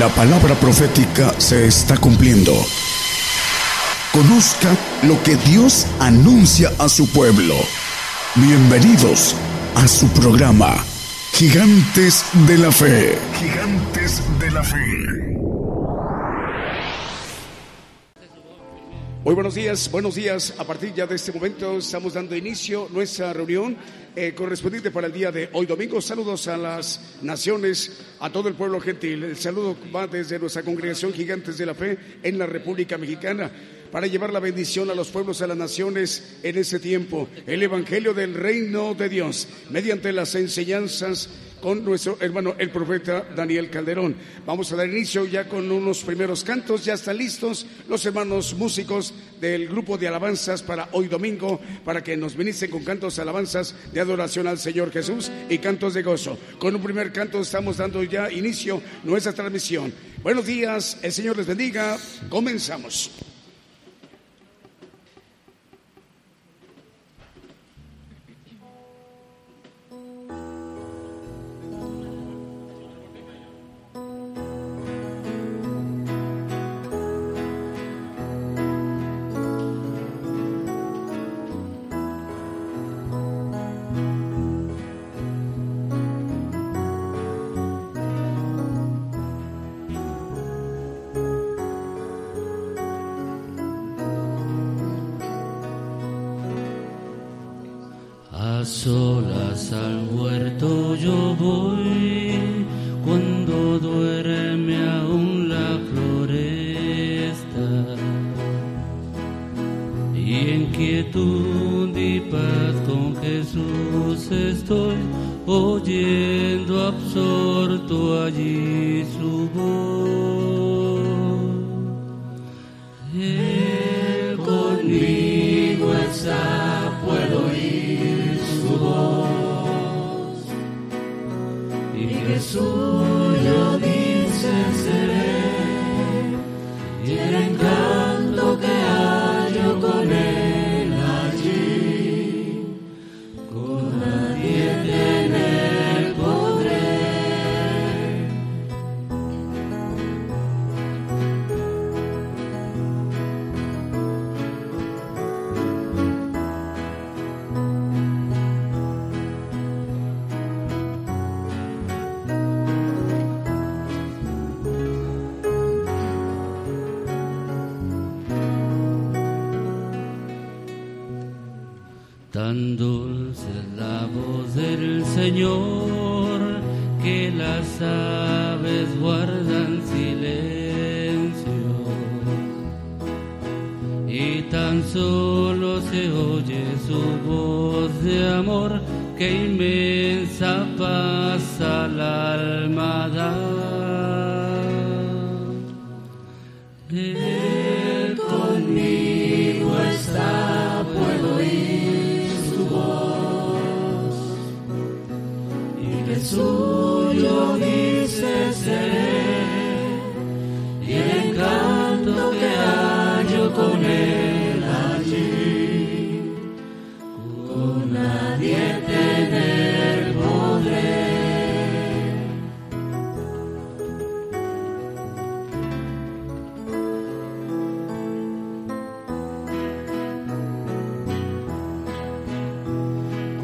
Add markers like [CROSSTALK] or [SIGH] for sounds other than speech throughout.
La palabra profética se está cumpliendo. Conozca lo que Dios anuncia a su pueblo. Bienvenidos a su programa, Gigantes de la Fe. Gigantes de la Fe. Muy buenos días, buenos días. A partir ya de este momento estamos dando inicio a nuestra reunión eh, correspondiente para el día de hoy domingo. Saludos a las naciones, a todo el pueblo gentil. El saludo va desde nuestra congregación Gigantes de la Fe en la República Mexicana para llevar la bendición a los pueblos, a las naciones en ese tiempo. El Evangelio del Reino de Dios, mediante las enseñanzas con nuestro hermano el profeta Daniel Calderón. Vamos a dar inicio ya con unos primeros cantos, ya están listos los hermanos músicos del grupo de alabanzas para hoy domingo, para que nos ministren con cantos alabanzas de adoración al Señor Jesús y cantos de gozo. Con un primer canto estamos dando ya inicio nuestra transmisión. Buenos días, el Señor les bendiga, comenzamos.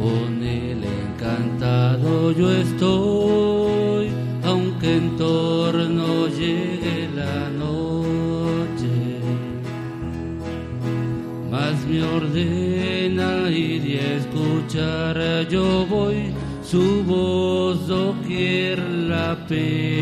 Con el encantado yo estoy, aunque en torno llegue la noche. Mas me ordena ir y escuchar, yo voy su voz doquier la pena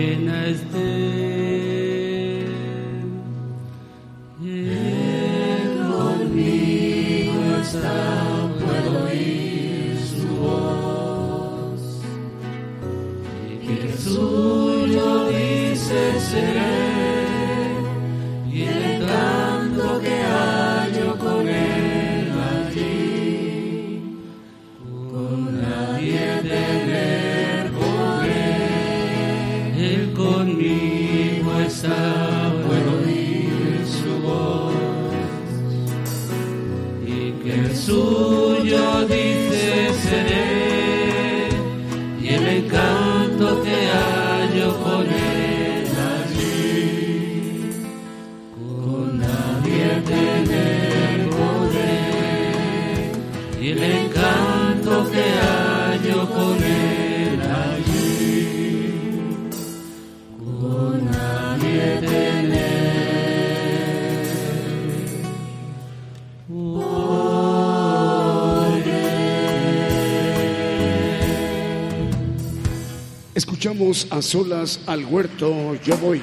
Escuchamos a solas al huerto, yo voy.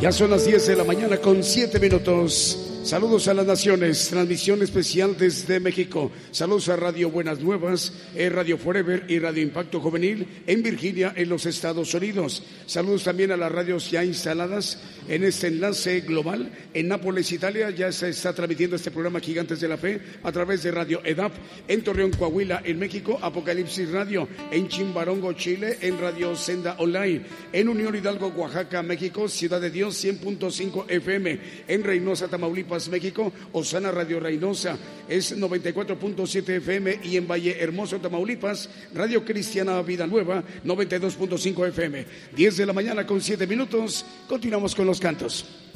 Ya son las 10 de la mañana con 7 minutos. Saludos a las naciones, transmisión especial desde México. Saludos a Radio Buenas Nuevas, eh, Radio Forever y Radio Impacto Juvenil en Virginia, en los Estados Unidos. Saludos también a las radios ya instaladas en este enlace global. En Nápoles, Italia, ya se está transmitiendo este programa Gigantes de la Fe a través de Radio EDAP. En Torreón, Coahuila, en México, Apocalipsis Radio. En Chimbarongo, Chile, en Radio Senda Online. En Unión Hidalgo, Oaxaca, México, Ciudad de Dios, 100.5 FM. En Reynosa, Tamaulipas, México, Osana Radio Reynosa es 94.7 FM y en Valle Hermoso, Tamaulipas, Radio Cristiana Vida Nueva, 92.5 FM. 10 de la mañana con 7 minutos, continuamos con los cantos.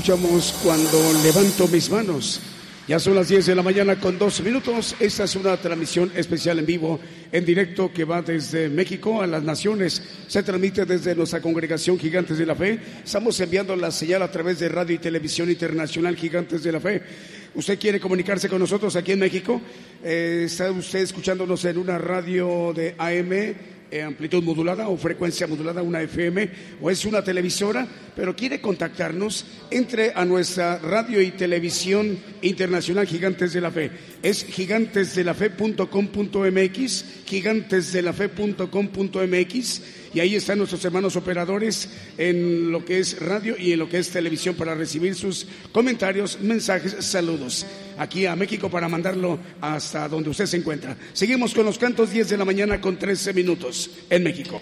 Escuchamos cuando levanto mis manos. Ya son las 10 de la mañana con 12 minutos. Esta es una transmisión especial en vivo, en directo, que va desde México a las naciones. Se transmite desde nuestra congregación Gigantes de la Fe. Estamos enviando la señal a través de Radio y Televisión Internacional Gigantes de la Fe. ¿Usted quiere comunicarse con nosotros aquí en México? Eh, ¿Está usted escuchándonos en una radio de AM? Eh, amplitud modulada o frecuencia modulada, una FM o es una televisora, pero quiere contactarnos, entre a nuestra radio y televisión internacional Gigantes de la Fe. Es gigantesdelafe.com.mx, gigantesdelafe.com.mx y ahí están nuestros hermanos operadores en lo que es radio y en lo que es televisión para recibir sus comentarios, mensajes, saludos. Aquí a México para mandarlo hasta donde usted se encuentra. Seguimos con los cantos 10 de la mañana con 13 minutos en México.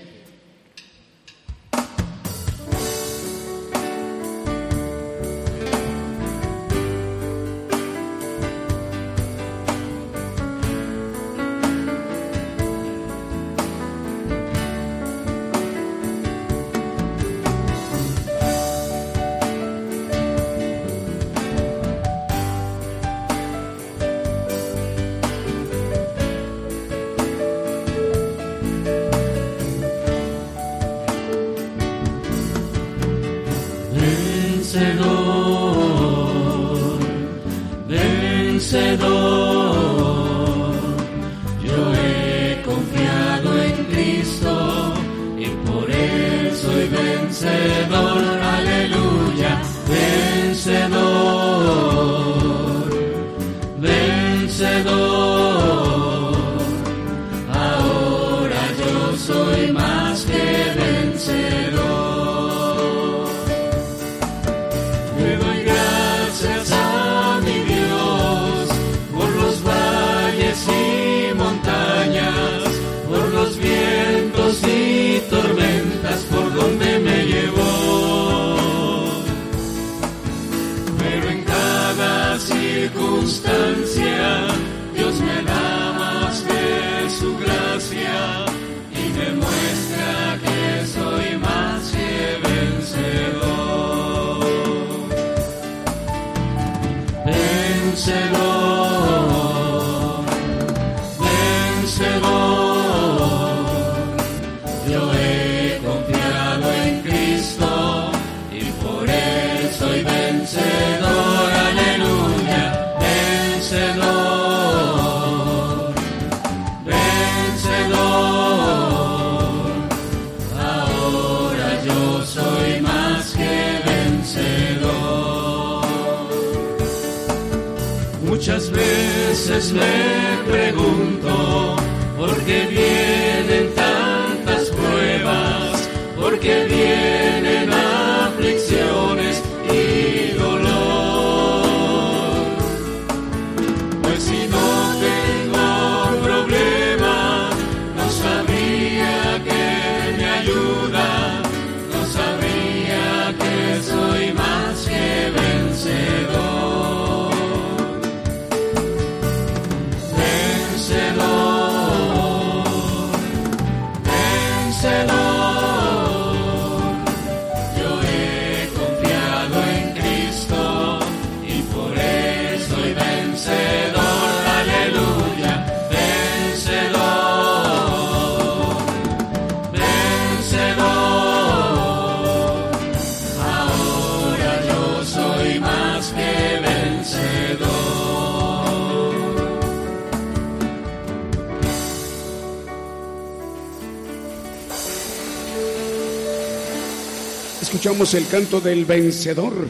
El canto del vencedor.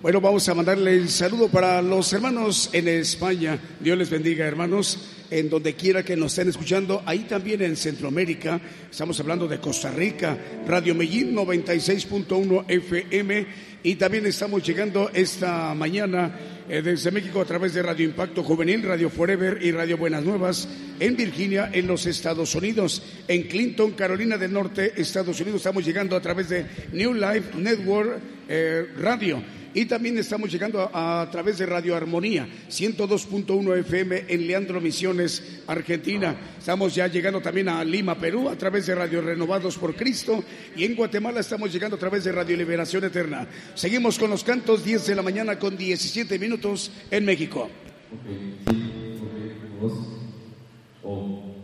Bueno, vamos a mandarle el saludo para los hermanos en España. Dios les bendiga, hermanos, en donde quiera que nos estén escuchando. Ahí también en Centroamérica. Estamos hablando de Costa Rica, Radio Medellín 96.1 FM. Y también estamos llegando esta mañana eh, desde México a través de Radio Impacto Juvenil, Radio Forever y Radio Buenas Nuevas en Virginia, en los Estados Unidos. En Clinton, Carolina del Norte, Estados Unidos, estamos llegando a través de New Life Network eh, Radio y también estamos llegando a, través de Radio Armonía, 102.1 FM en Leandro Misiones, Argentina. Estamos ya llegando también a Lima, Perú, a través de Radio Renovados por Cristo y en Guatemala estamos llegando a través de Radio Liberación Eterna. Seguimos con los cantos 10 de la mañana con 17 minutos en México. Om.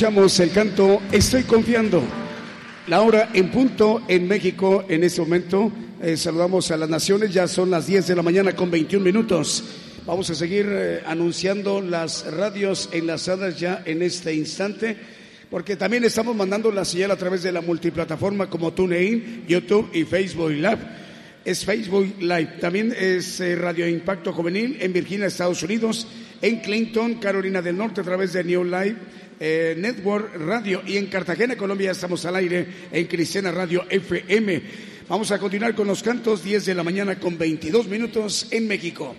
Escuchamos el canto Estoy confiando. La hora en punto en México en este momento. Eh, saludamos a las naciones, ya son las 10 de la mañana con 21 minutos. Vamos a seguir eh, anunciando las radios enlazadas ya en este instante porque también estamos mandando la señal a través de la multiplataforma como TuneIn, YouTube y Facebook Live. Es Facebook Live. También es eh, Radio Impacto Juvenil en Virginia, Estados Unidos, en Clinton, Carolina del Norte, a través de New Live eh, Network Radio. Y en Cartagena, Colombia, estamos al aire en Cristiana Radio FM. Vamos a continuar con los cantos, 10 de la mañana con 22 minutos en México.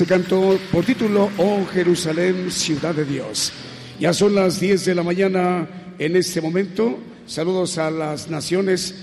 Se cantó por título Oh Jerusalén, ciudad de Dios. Ya son las 10 de la mañana en este momento. Saludos a las naciones.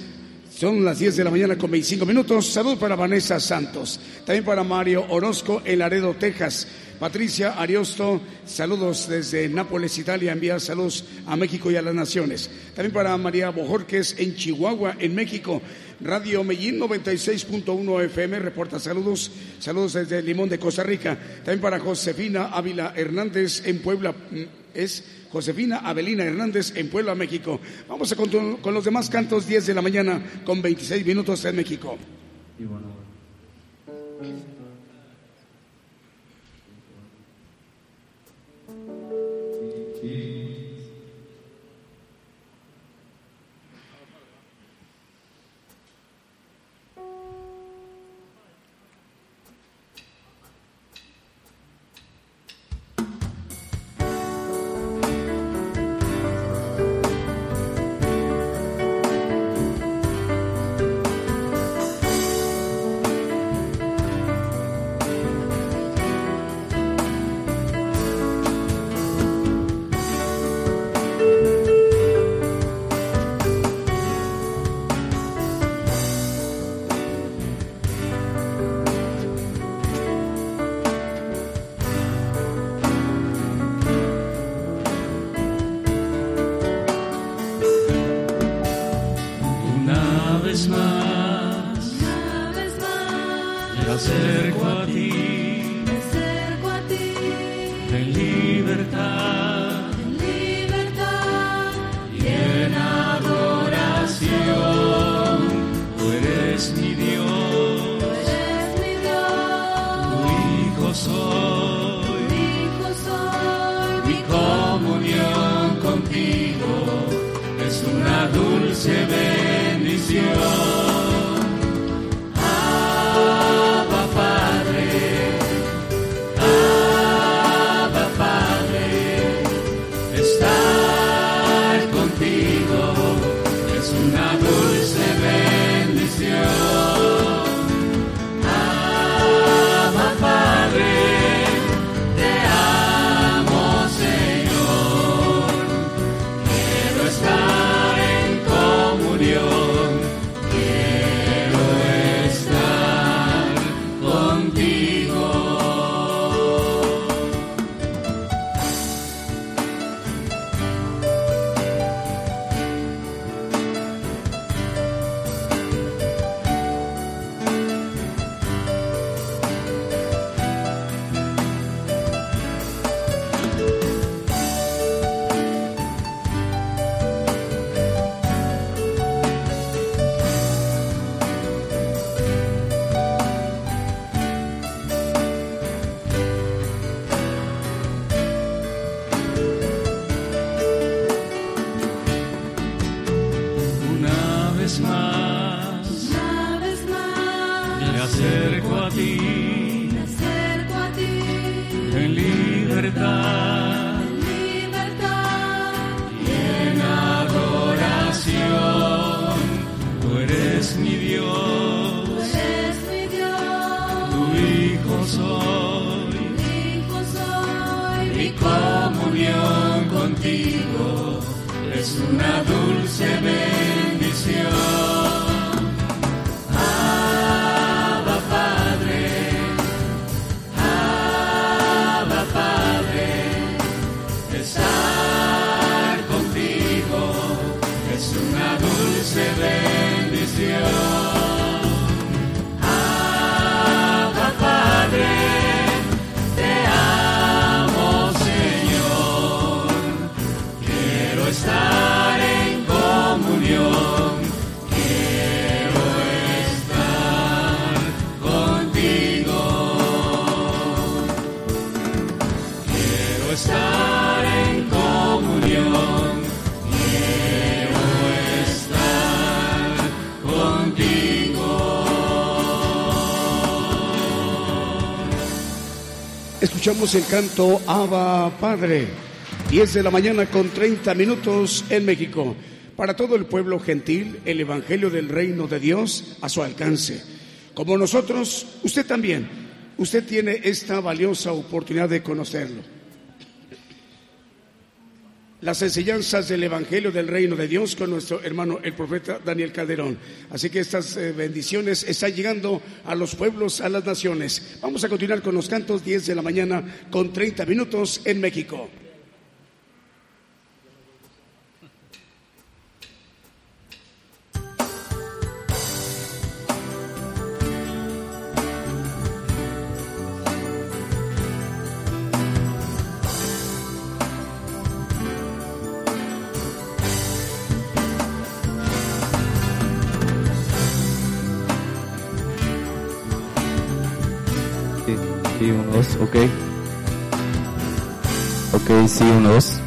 Son las 10 de la mañana con 25 minutos. Saludos para Vanessa Santos. También para Mario Orozco en Laredo, Texas. Patricia Ariosto, saludos desde Nápoles, Italia, envía saludos a México y a las naciones. También para María Bojorques en Chihuahua, en México. Radio Medellín 96.1 FM reporta saludos, saludos desde Limón de Costa Rica. También para Josefina Ávila Hernández en Puebla, mm, es Josefina Avelina Hernández en Puebla, México. Vamos a continuar con los demás cantos, 10 de la mañana con 26 minutos en México. Escuchamos el canto Abba Padre. 10 de la mañana con 30 minutos en México. Para todo el pueblo gentil, el Evangelio del Reino de Dios a su alcance. Como nosotros, usted también. Usted tiene esta valiosa oportunidad de conocerlo las enseñanzas del Evangelio del Reino de Dios con nuestro hermano el profeta Daniel Calderón. Así que estas eh, bendiciones están llegando a los pueblos, a las naciones. Vamos a continuar con los cantos 10 de la mañana con 30 minutos en México. Ok. Ok, sí, unos. para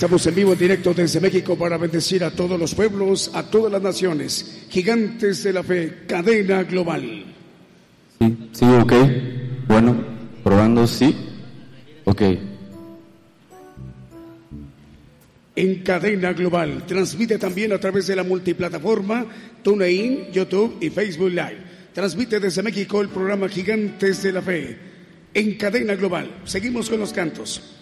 Estamos en vivo, en directo desde México para bendecir a todos los pueblos, a todas las naciones, gigantes de la fe, cadena global. Sí, sí, ok. Bueno, probando, sí. Ok. En cadena global. Transmite también a través de la multiplataforma TuneIn, YouTube y Facebook Live. Transmite desde México el programa Gigantes de la Fe. En cadena global. Seguimos con los cantos.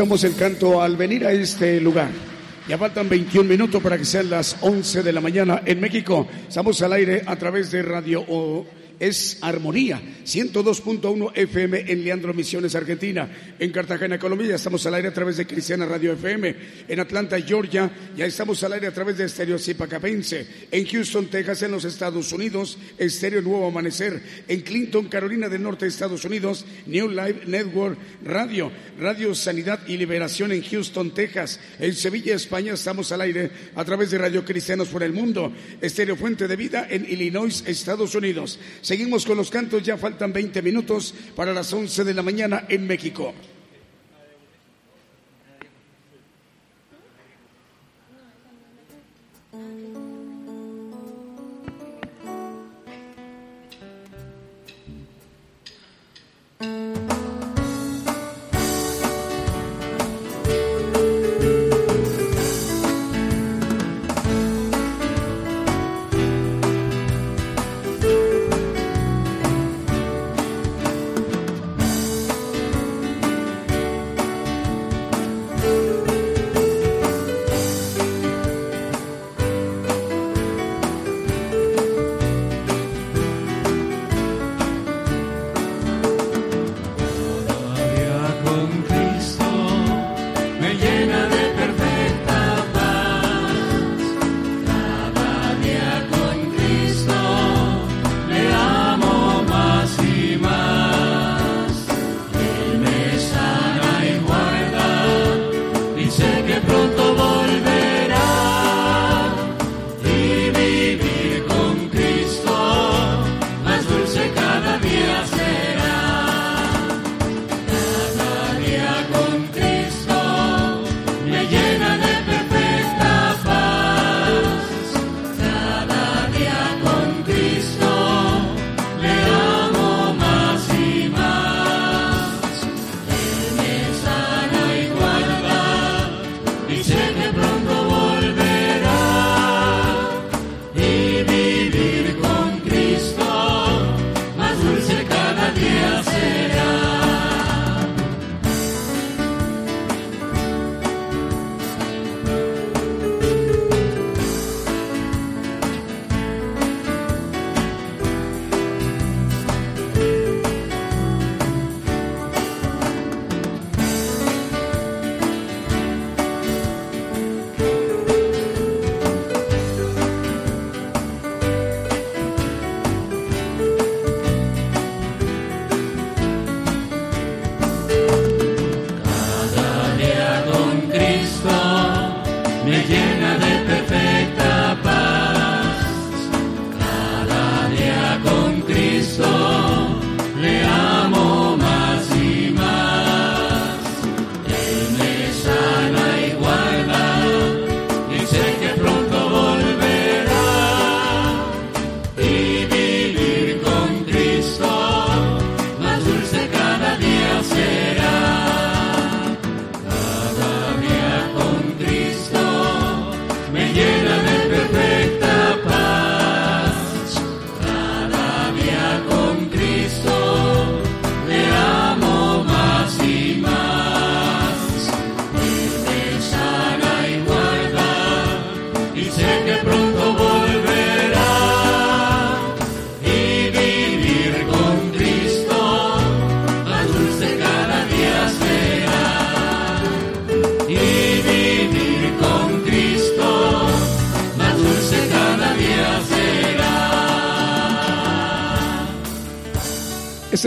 Escuchamos el canto al venir a este lugar. Ya faltan 21 minutos para que sean las 11 de la mañana en México. Estamos al aire a través de Radio es Armonía, 102.1 FM en Leandro Misiones, Argentina. En Cartagena, Colombia, estamos al aire a través de Cristiana Radio FM. En Atlanta, Georgia, ya estamos al aire a través de Estéreo Zipacapense. En Houston, Texas, en los Estados Unidos, Estéreo Nuevo Amanecer. En Clinton, Carolina del Norte, Estados Unidos, New Live Network Radio. Radio Sanidad y Liberación en Houston, Texas. En Sevilla, España, estamos al aire a través de Radio Cristianos por el Mundo. Estéreo Fuente de Vida en Illinois, Estados Unidos. Seguimos con los cantos, ya faltan 20 minutos para las 11 de la mañana en México.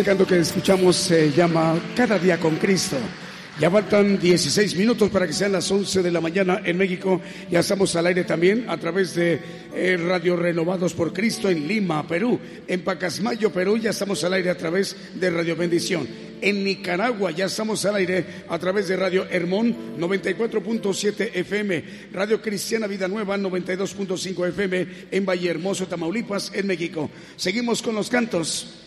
Que escuchamos se llama Cada día con Cristo. Ya faltan 16 minutos para que sean las 11 de la mañana en México. Ya estamos al aire también a través de eh, Radio Renovados por Cristo en Lima, Perú. En Pacasmayo, Perú, ya estamos al aire a través de Radio Bendición. En Nicaragua ya estamos al aire a través de Radio Hermón 94.7 FM, Radio Cristiana Vida Nueva 92.5 FM en Valle Hermoso, Tamaulipas, en México. Seguimos con los cantos.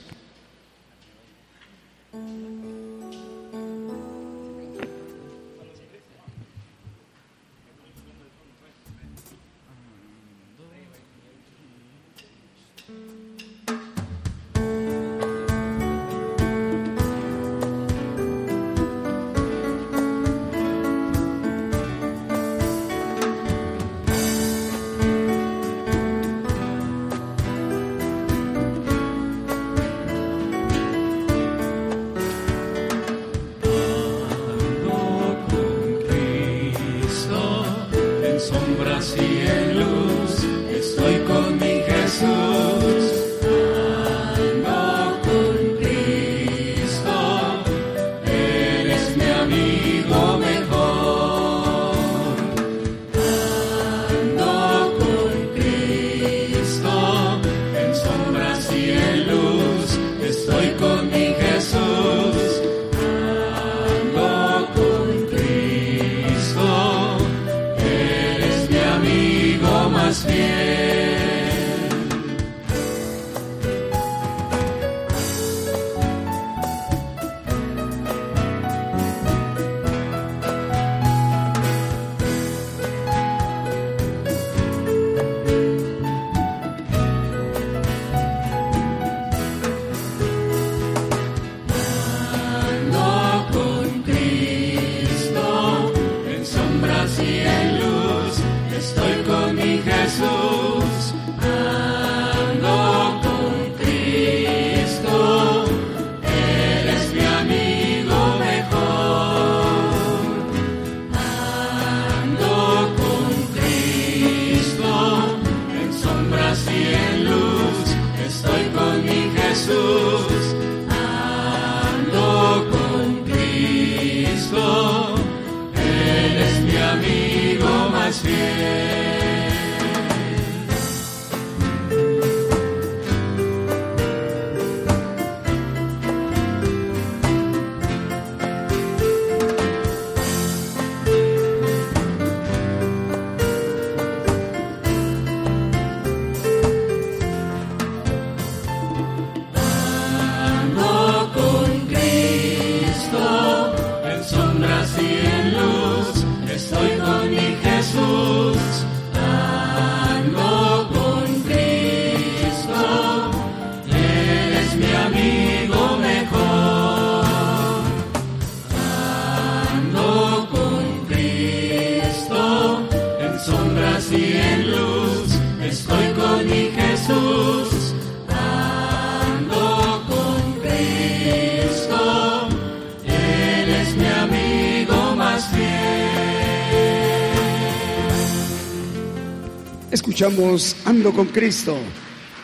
Escuchamos Ando con Cristo.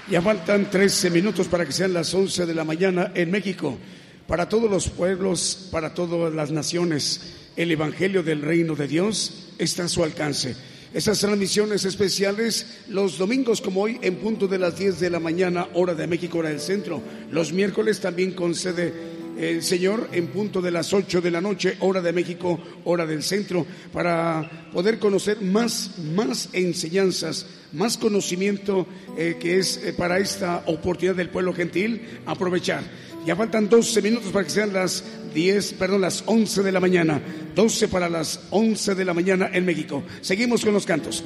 Ya faltan 13 minutos para que sean las 11 de la mañana en México. Para todos los pueblos, para todas las naciones, el Evangelio del Reino de Dios está a su alcance. Estas transmisiones especiales los domingos como hoy en punto de las 10 de la mañana, hora de México, hora del centro. Los miércoles también concede el Señor en punto de las 8 de la noche, hora de México, hora del centro, para poder conocer más, más enseñanzas, más conocimiento eh, que es eh, para esta oportunidad del pueblo gentil aprovechar. Ya faltan 12 minutos para que sean las 10, perdón, las 11 de la mañana. 12 para las 11 de la mañana en México. Seguimos con los cantos.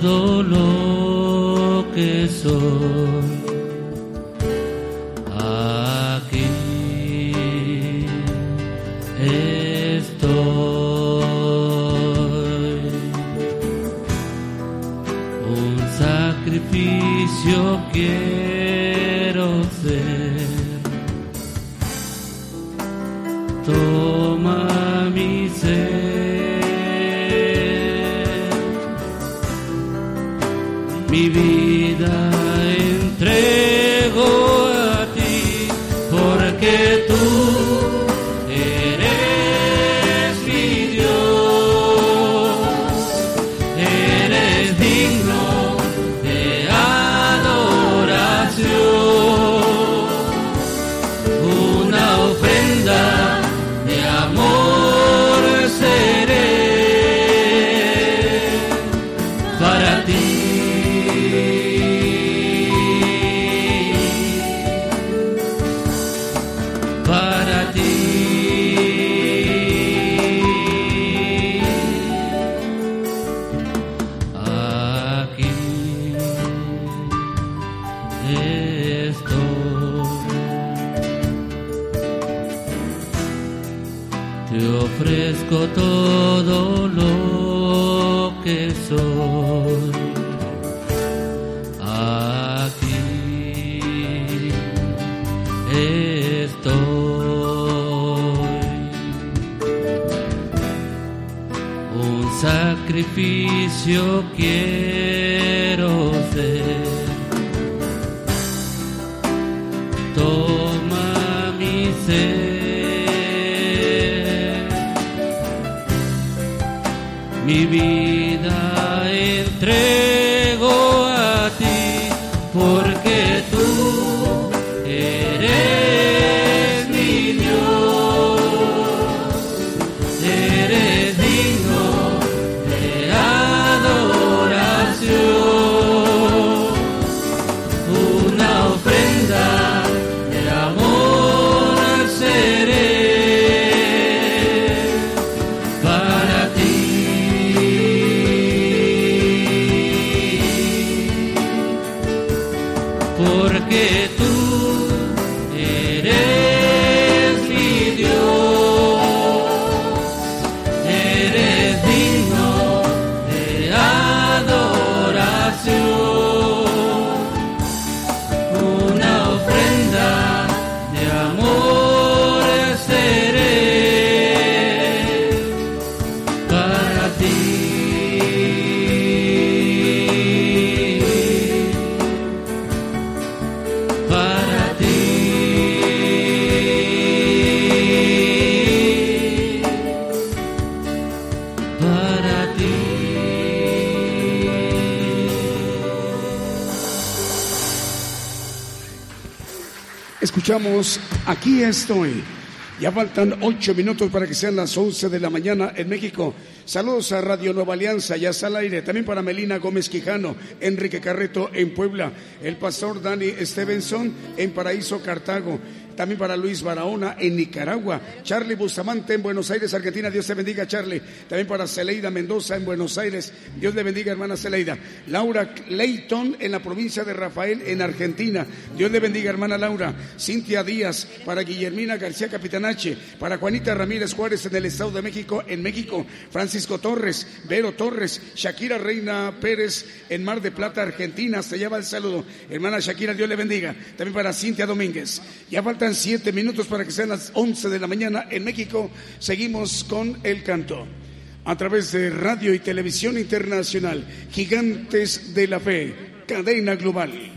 Todo lo que soy. Aquí estoy un sacrificio quiero sacrificio quiero Aquí estoy. Ya faltan ocho minutos para que sean las once de la mañana en México. Saludos a Radio Nueva Alianza, ya al aire. También para Melina Gómez Quijano, Enrique Carreto en Puebla, el pastor Dani Stevenson en Paraíso, Cartago. También para Luis Barahona en Nicaragua. Charlie Bustamante en Buenos Aires, Argentina. Dios te bendiga, Charlie. También para Celeida Mendoza en Buenos Aires. Dios le bendiga, hermana Celeida. Laura Leighton en la provincia de Rafael en Argentina. Dios le bendiga, hermana Laura. Cintia Díaz para Guillermina García Capitanache. Para Juanita Ramírez Juárez en el Estado de México, en México. Francisco Torres, Vero Torres, Shakira Reina Pérez en Mar de Plata, Argentina. Hasta allá va el saludo. Hermana Shakira, Dios le bendiga. También para Cintia Domínguez. Ya falta siete minutos para que sean las once de la mañana en México. Seguimos con el canto. A través de radio y televisión internacional, Gigantes de la Fe, cadena global.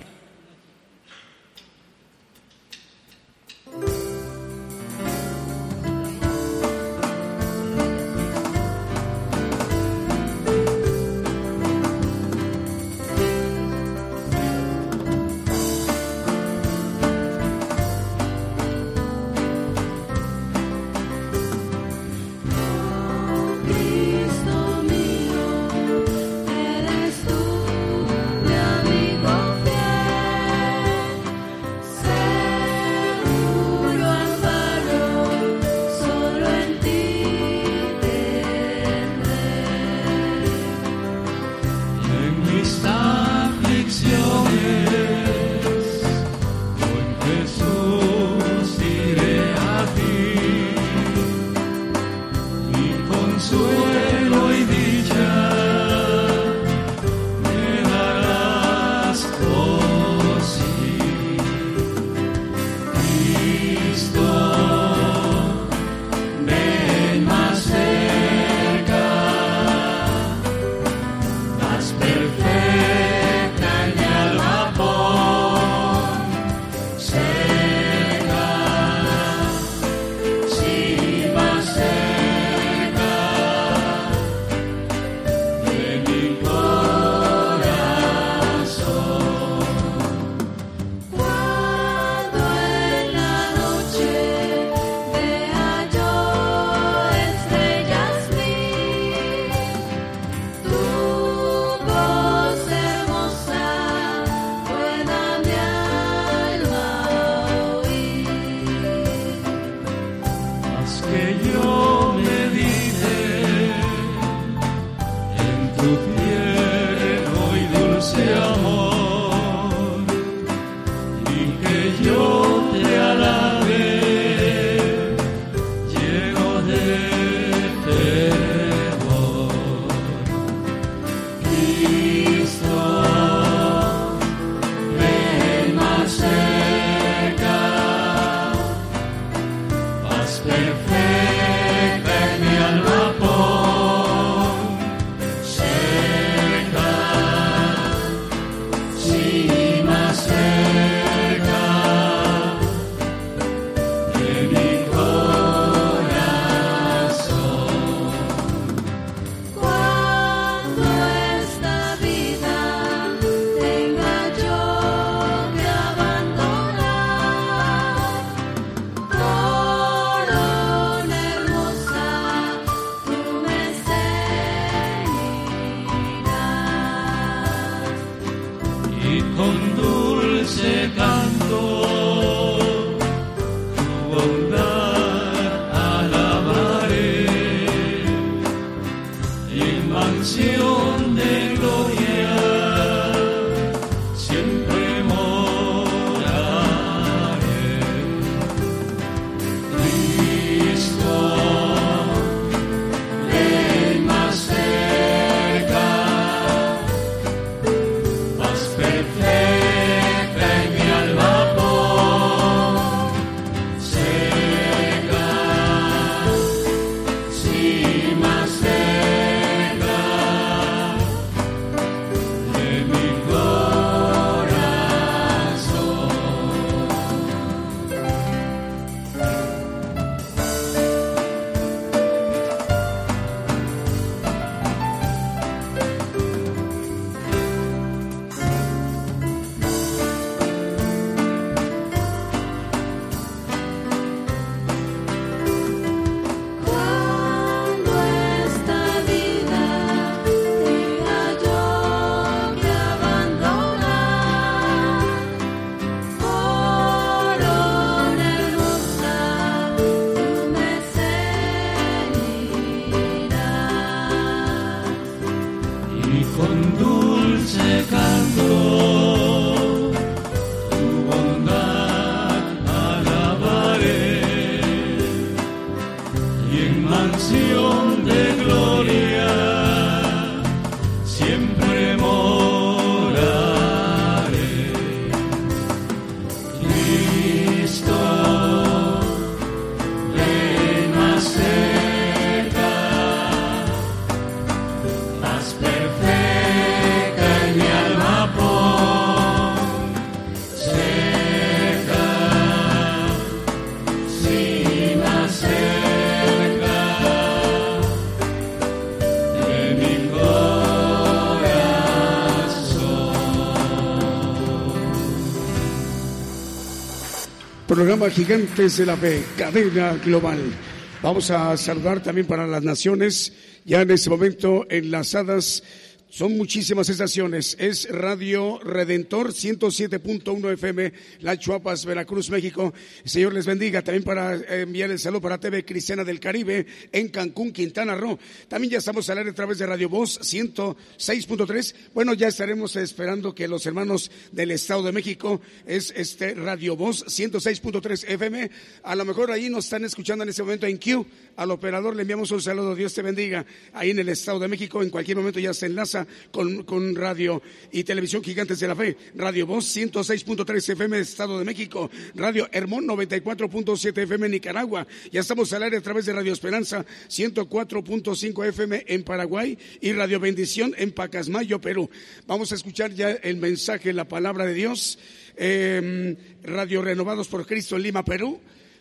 Programa Gigantes de la Fe, cadena global. Vamos a saludar también para las naciones, ya en este momento enlazadas. Son muchísimas estaciones. Es Radio Redentor 107.1 FM, La Chuapas, Veracruz, México. El Señor les bendiga. También para eh, enviar el saludo para TV Cristiana del Caribe en Cancún, Quintana Roo. También ya estamos al aire a través de Radio Voz 106.3. Bueno, ya estaremos esperando que los hermanos del Estado de México es este Radio Voz 106.3 FM. A lo mejor ahí nos están escuchando en este momento en Q. Al operador le enviamos un saludo. Dios te bendiga. Ahí en el Estado de México, en cualquier momento ya se enlaza con, radio y televisión Gigantes de la Fe. Radio Voz 106.3 FM Estado de México. Radio Hermón 94.7 FM Nicaragua. Ya estamos al aire a través de Radio Esperanza 104.5 FM en Paraguay y Radio Bendición en Pacasmayo, Perú. Vamos a escuchar ya el mensaje, la palabra de Dios. Eh, Radio Renovados por Cristo en Lima, Perú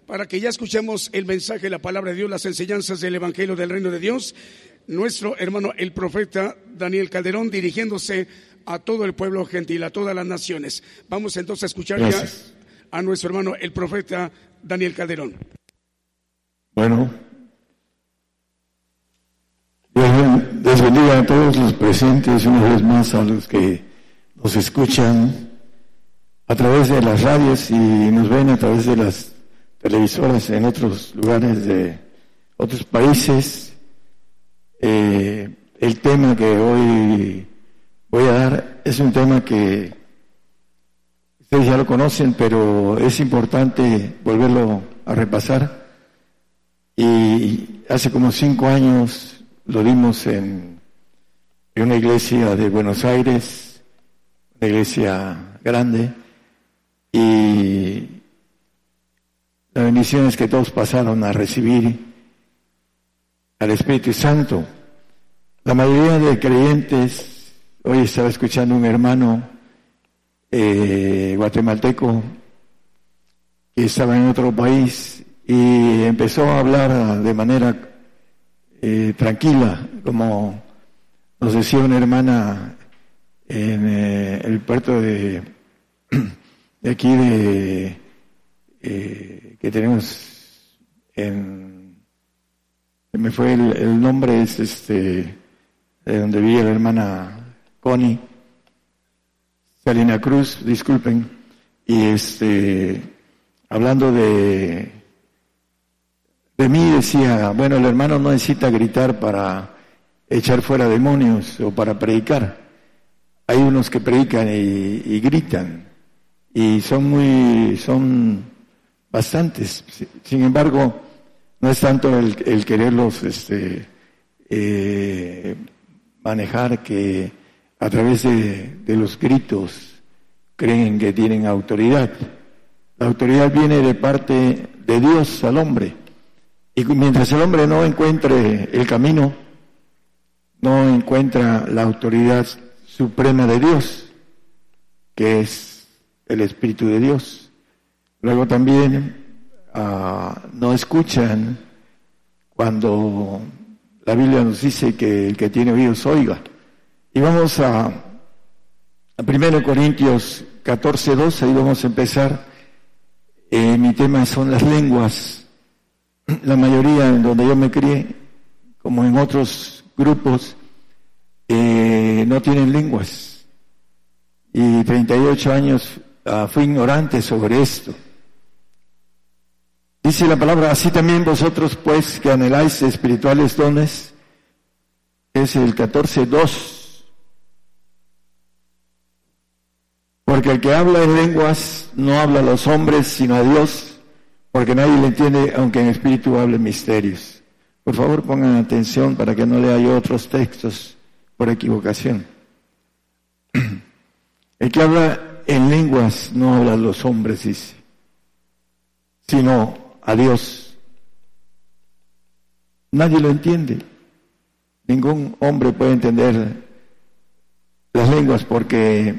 para que ya escuchemos el mensaje, la palabra de Dios, las enseñanzas del Evangelio del Reino de Dios. Nuestro hermano, el profeta Daniel Calderón, dirigiéndose a todo el pueblo gentil, a todas las naciones. Vamos entonces a escuchar Gracias. ya a nuestro hermano, el profeta Daniel Calderón. Bueno, Dios bendiga a todos los presentes, una vez más a los que nos escuchan a través de las radios y nos ven a través de las televisoras en otros lugares de otros países. Eh, el tema que hoy voy a dar es un tema que ustedes ya lo conocen, pero es importante volverlo a repasar. Y hace como cinco años lo dimos en, en una iglesia de Buenos Aires, una iglesia grande, y la bendición es que todos pasaron a recibir al Espíritu Santo. La mayoría de creyentes, hoy estaba escuchando un hermano eh, guatemalteco que estaba en otro país y empezó a hablar de manera eh, tranquila, como nos decía una hermana en eh, el puerto de, [CLEARS THROAT] de aquí de eh, que tenemos en me fue el, nombre es este de donde vivía la hermana Connie Salina Cruz, disculpen, y este hablando de de mí decía, bueno, el hermano no necesita gritar para echar fuera demonios o para predicar. Hay unos que predican y gritan y son muy, son bastantes. Sin embargo, no es tanto el, quererlos este, eh, manejar que a través de los gritos creen que tienen autoridad. La autoridad viene de parte de Dios al hombre. Y mientras el hombre no encuentre el camino, no encuentra la autoridad suprema de Dios, que es el Espíritu de Dios. Luego también ah, no escuchan cuando la Biblia nos dice que el que tiene oídos oiga. Y vamos a, a 1 Corintios 14, 2, ahí vamos a empezar. Eh, mi tema son las lenguas. La mayoría en donde yo me crié, como en otros grupos, eh, no tienen lenguas. Y 38 años ah, fui ignorante sobre esto. Dice la palabra, así también vosotros pues que anheláis espirituales dones, es el 14.2. Porque el que habla en lenguas no habla a los hombres, sino a Dios, porque nadie le entiende, aunque en espíritu hable misterios. Por favor pongan atención para que no lea yo otros textos por equivocación. [CLEARS THROAT] El que habla en lenguas no habla a los hombres, dice, sino a Dios. Nadie lo entiende. Ningún hombre puede entender las lenguas porque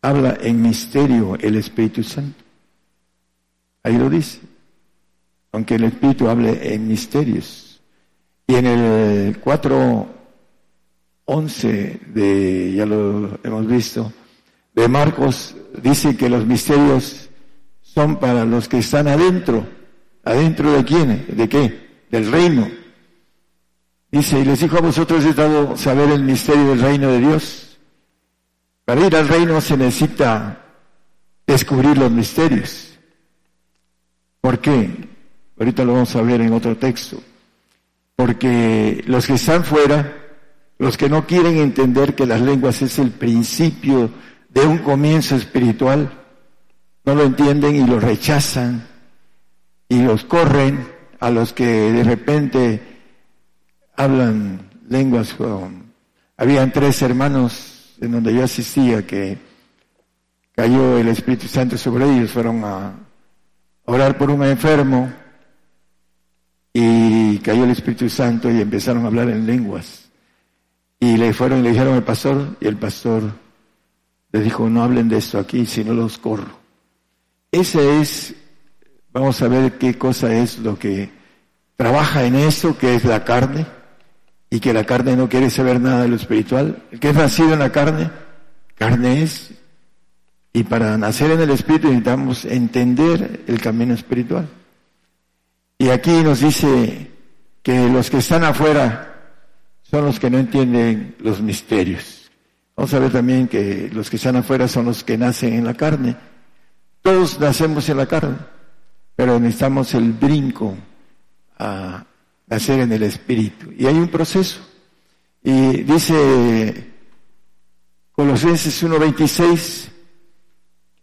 habla en misterio el Espíritu Santo. Ahí lo dice. Aunque el Espíritu hable en misterios. Y en el 4.11 de, ya lo hemos visto, de Marcos, dice que los misterios son para los que están adentro. ¿Adentro de quién? ¿De qué? Del reino. Dice, y les dijo a vosotros he dado saber el misterio del reino de Dios. Para ir al reino se necesita descubrir los misterios. ¿Por qué? Ahorita lo vamos a ver en otro texto. Porque los que están fuera, los que no quieren entender que las lenguas es el principio de un comienzo espiritual, no lo entienden y lo rechazan y los corren a los que de repente hablan lenguas. Habían tres hermanos en donde yo asistía que cayó el Espíritu Santo sobre ellos, fueron a orar por un enfermo y cayó el Espíritu Santo y empezaron a hablar en lenguas. Y le fueron y le dijeron al pastor y el pastor les dijo, no hablen de esto aquí, si no los corro. Ese es, vamos a ver qué cosa es lo que trabaja en eso, que es la carne, y que la carne no quiere saber nada de lo espiritual. El que es nacido en la carne, carne es. Y para nacer en el espíritu necesitamos entender el camino espiritual. Y aquí nos dice que los que están afuera son los que no entienden los misterios. Vamos a ver también que los que están afuera son los que nacen en la carne. Todos nacemos en la carne, pero necesitamos el brinco a nacer en el espíritu. Y hay un proceso. Y dice Colosenses 1.26,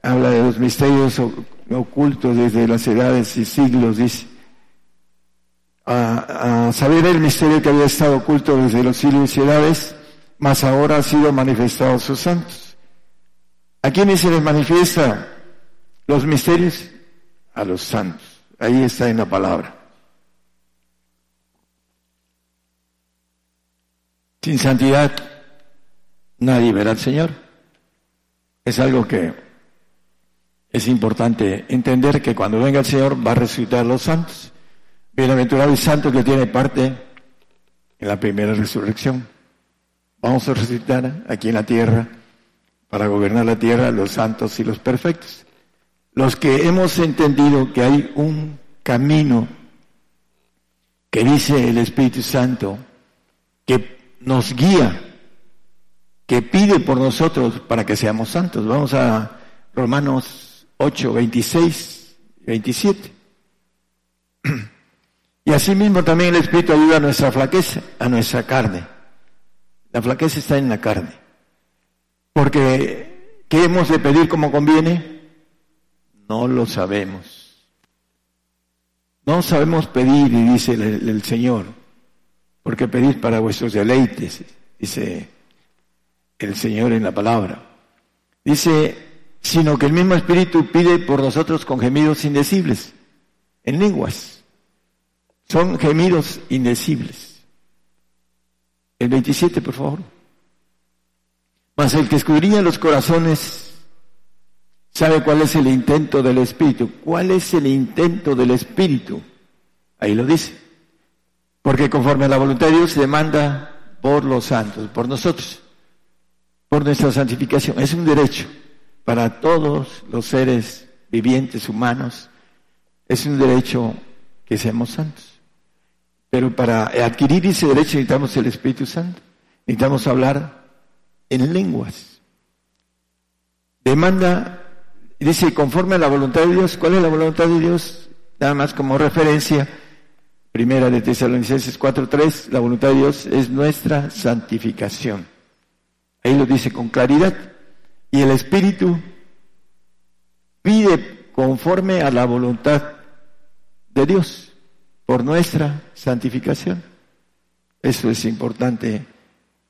habla de los misterios ocultos desde las edades y siglos, dice. A, saber el misterio que había estado oculto desde los siglos y edades mas ahora ha sido manifestado a sus santos. ¿A quiénes se les manifiesta los misterios? A los santos. Ahí está en la palabra. Sin santidad nadie verá al Señor. Es algo que es importante entender que cuando venga el Señor va a resucitar a los santos. Bienaventurado y santo que tiene parte en la primera resurrección. Vamos a resucitar aquí en la tierra para gobernar la tierra los santos y los perfectos. Los que hemos entendido que hay un camino que dice el Espíritu Santo, que nos guía, que pide por nosotros para que seamos santos. Vamos a Romanos 8, 26, 27. Y asimismo también el Espíritu ayuda a nuestra flaqueza, a nuestra carne la flaqueza está en la carne. Porque, ¿qué hemos de pedir como conviene? No lo sabemos. No sabemos pedir, y dice el, Señor, porque pedís para vuestros deleites, dice el Señor en la palabra. Dice, sino que el mismo Espíritu pide por nosotros con gemidos indecibles, en lenguas. Son gemidos indecibles. El 27, por favor. Mas el que escudriña los corazones sabe cuál es el intento del Espíritu. ¿Cuál es el intento del Espíritu? Ahí lo dice. Porque conforme a la voluntad de Dios se demanda por los santos, por nosotros, por nuestra santificación. Es un derecho para todos los seres vivientes humanos. Es un derecho que seamos santos. Pero para adquirir ese derecho necesitamos el Espíritu Santo. Necesitamos hablar en lenguas. Demanda, dice, conforme a la voluntad de Dios. ¿Cuál es la voluntad de Dios? Nada más como referencia. Primera de Tesalonicenses 4.3, la voluntad de Dios es nuestra santificación. Ahí lo dice con claridad. Y el Espíritu pide conforme a la voluntad de Dios por nuestra santificación. Eso es importante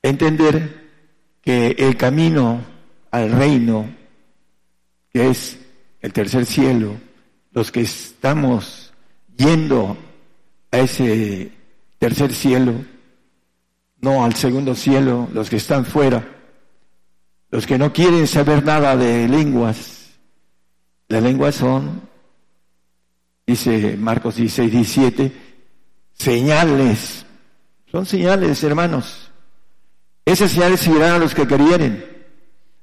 entender que el camino al reino, que es el tercer cielo, los que estamos yendo a ese tercer cielo, no al segundo cielo, los que están fuera, los que no quieren saber nada de lenguas. Las lenguas son, dice Marcos 16, 17, señales. Son señales, hermanos. Esas señales seguirán a los que querieren.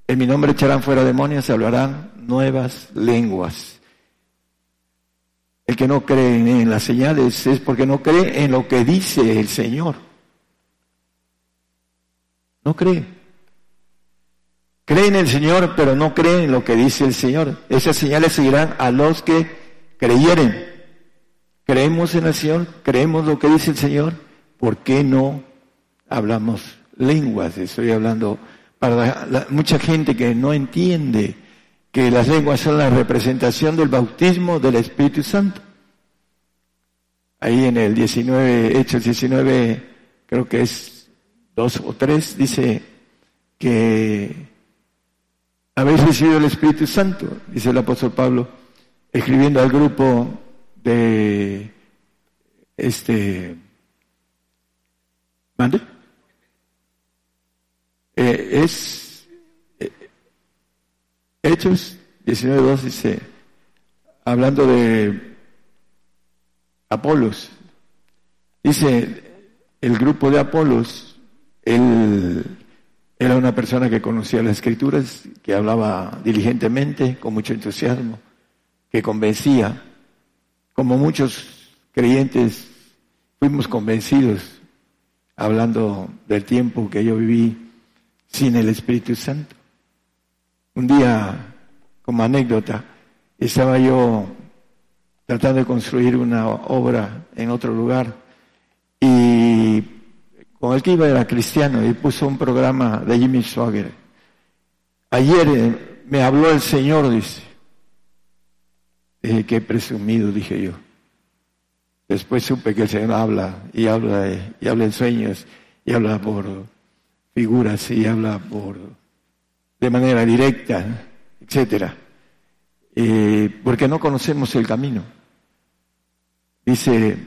En mi nombre echarán fuera demonios, hablarán nuevas lenguas. El que no cree en las señales es porque no cree en lo que dice el Señor. No cree. Cree en el Señor, pero no cree en lo que dice el Señor. Esas señales seguirán a los que creyeren. Creemos en el Señor, creemos lo que dice el Señor. ¿Por qué no hablamos lenguas? Estoy hablando para mucha gente que no entiende que las lenguas son la representación del bautismo del Espíritu Santo. Ahí en el 19, Hechos 19, creo que es dos o tres, dice que habéis recibido el Espíritu Santo, dice el apóstol Pablo, escribiendo al grupo de este ¿Mande? Eh, es Hechos 19.2 dice, hablando de Apolos, dice el grupo de Apolos él era una persona que conocía las escrituras, que hablaba diligentemente, con mucho entusiasmo, que convencía, como muchos creyentes fuimos convencidos hablando del tiempo que yo viví sin el Espíritu Santo. Un día, como anécdota, estaba yo tratando de construir una obra en otro lugar y con el que iba era cristiano y puso un programa de Jimmy Swagger. Ayer eh, me habló el Señor, dice. Dije, qué presumido, dije yo. Después supe que el Señor habla y habla, y habla en sueños y habla por figuras y habla por de manera directa, etcétera. Eh, porque no conocemos el camino. Dice,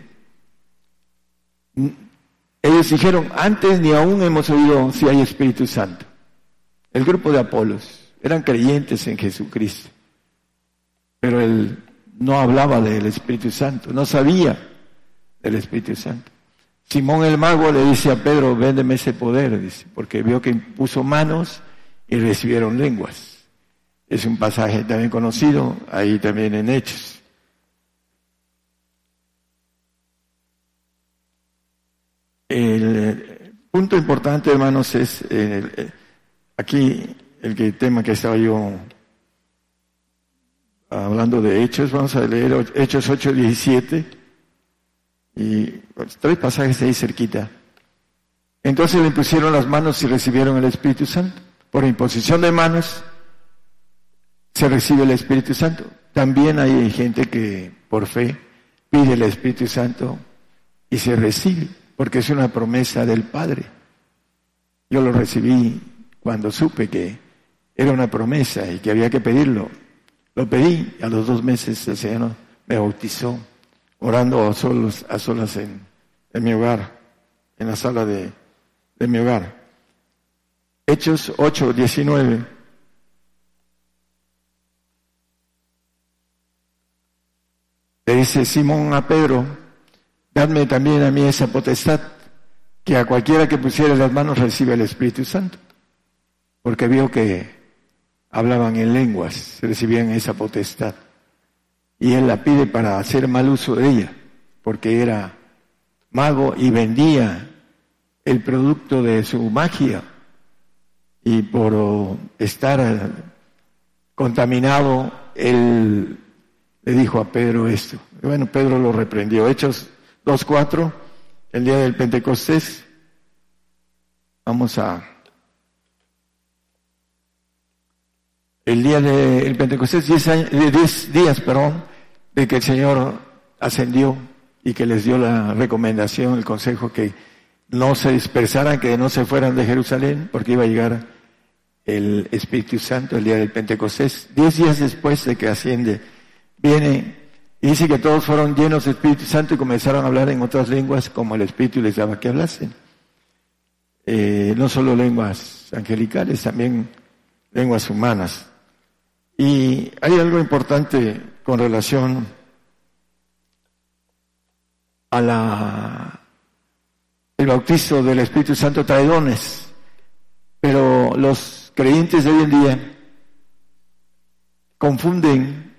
ellos dijeron, antes ni aún hemos oído si hay Espíritu Santo. El grupo de Apolos eran creyentes en Jesucristo, pero él no hablaba del Espíritu Santo, no sabía del Espíritu Santo. Simón el mago le dice a Pedro, véndeme ese poder, dice, porque vio que impuso manos y recibieron lenguas. Es un pasaje también conocido, ahí también en Hechos. El punto importante, hermanos, es eh, aquí el tema que estaba yo hablando de Hechos. Vamos a leer Hechos 8, 17 y pues, tres pasajes ahí cerquita. Entonces le impusieron las manos y recibieron el Espíritu Santo. Por imposición de manos se recibe el Espíritu Santo. También hay gente que por fe pide el Espíritu Santo y se recibe porque es una promesa del Padre. Yo lo recibí cuando supe que era una promesa y que había que pedirlo. Lo pedí, a los dos meses el Señor me bautizó, orando a solos, a solas en, mi hogar, en la sala de mi hogar. Hechos 8, 19. Le dice Simón a Pedro, Dadme también a mí esa potestad, que a cualquiera que pusiera las manos recibe el Espíritu Santo. Porque vio que hablaban en lenguas, recibían esa potestad. Y él la pide para hacer mal uso de ella, porque era mago y vendía el producto de su magia. Y por estar contaminado, él le dijo a Pedro esto. bueno, Pedro lo reprendió. Hechos 2.4, el día del Pentecostés. Vamos a el día del Pentecostés, 10 años- eh, 10 días, perdón, de que el Señor ascendió y que les dio la recomendación, el consejo que no se dispersaran, que no se fueran de Jerusalén, porque iba a llegar el Espíritu Santo el día del Pentecostés. Diez días después de que asciende, viene y dice que todos fueron llenos de Espíritu Santo y comenzaron a hablar en otras lenguas como el Espíritu les daba que hablasen. Eh, no solo lenguas angelicales, también lenguas humanas. Y hay algo importante con relación a la el bautizo del Espíritu Santo trae dones, pero los creyentes de hoy en día confunden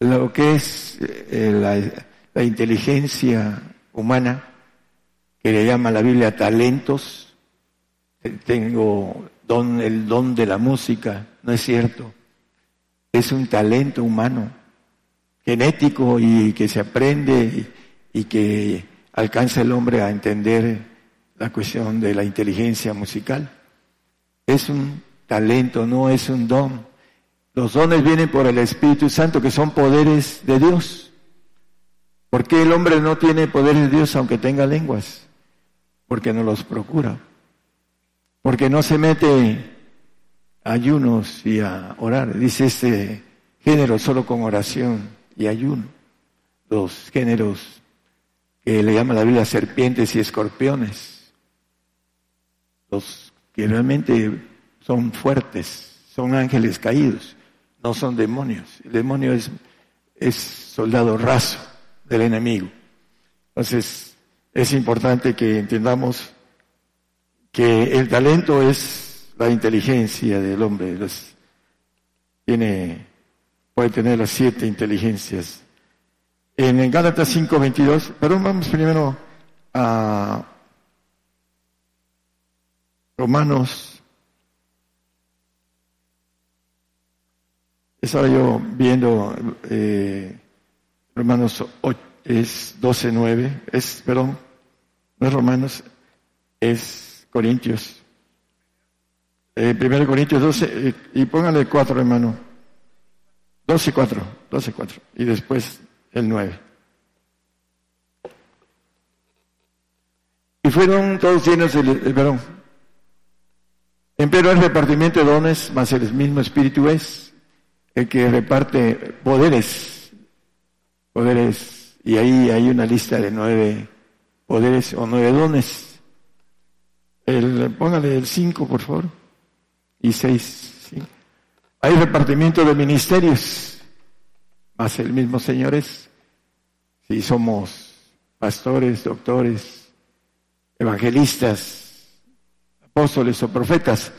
lo que es eh, la, la inteligencia humana, que le llama la Biblia talentos. Eh, Tengo don, el don de la música, no es cierto. Es un talento humano, genético y que se aprende y que alcanza el hombre a entender la cuestión de la inteligencia musical. Es un talento, no es un don. Los dones vienen por el Espíritu Santo, que son poderes de Dios. ¿Por qué el hombre no tiene poderes de Dios aunque tenga lenguas? Porque no los procura. Porque no se mete a ayunos y a orar. Dice este género solo con oración y ayuno. Los géneros que le llama la Biblia serpientes y escorpiones. Los que realmente son fuertes, son ángeles caídos, no son demonios. El demonio es, es soldado raso del enemigo. Entonces, es importante que entendamos que el talento es la inteligencia del hombre. Tiene, puede tener las siete inteligencias. En Gálatas 5:22, pero vamos primero a Romanos. Estaba yo viendo eh, Romanos o- es 12:9, es, perdón, no es Romanos, es Corintios. Eh, primero Corintios 12, eh, y póngale 4, hermano. 12, 4, 12, 4, y después el 9. Y fueron todos llenos del, eh, perdón. Empero el repartimiento de dones, mas el mismo espíritu es el que reparte poderes, poderes, y ahí hay una lista de nueve poderes o nueve dones. El, póngale el 5, por favor, y 6. Hay repartimiento de ministerios, más el mismo Señor es. Si somos pastores, doctores, evangelistas, apóstoles o profetas,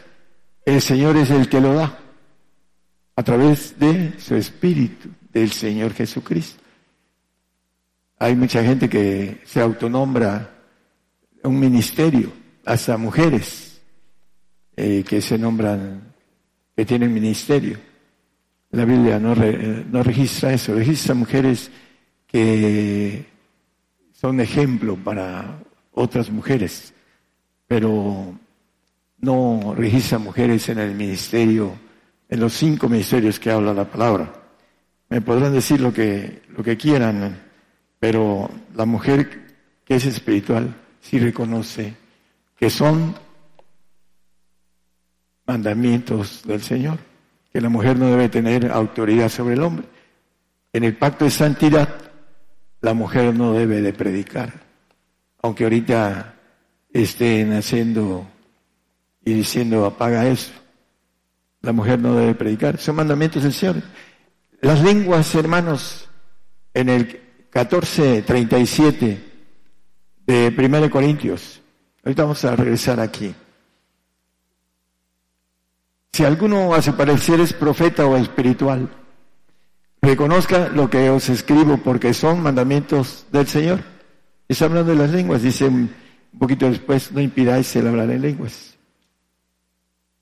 el Señor es el que lo da a través de su Espíritu, del Señor Jesucristo. Hay mucha gente que se autonombra un ministerio, hasta mujeres eh, que se nombran, que tienen ministerio. La Biblia no, re- eh, no registra eso, registra mujeres que son ejemplo para otras mujeres, pero no registra mujeres en el ministerio, en los cinco ministerios que habla la palabra. Me podrán decir lo que, lo que quieran, pero la mujer que es espiritual sí reconoce que son mandamientos del Señor, que la mujer no debe tener autoridad sobre el hombre. En el pacto de santidad, la mujer no debe de predicar, aunque ahorita estén haciendo y diciendo apaga eso. La mujer no debe predicar, son mandamientos del Señor. Las lenguas, hermanos, en el 14:37 de 1 Corintios, ahorita vamos a regresar aquí. Si alguno a su parecer es profeta o espiritual, reconozca lo que os escribo porque son mandamientos del Señor. Está hablando de las lenguas, dice un poquito después, no impidáis el hablar en lenguas.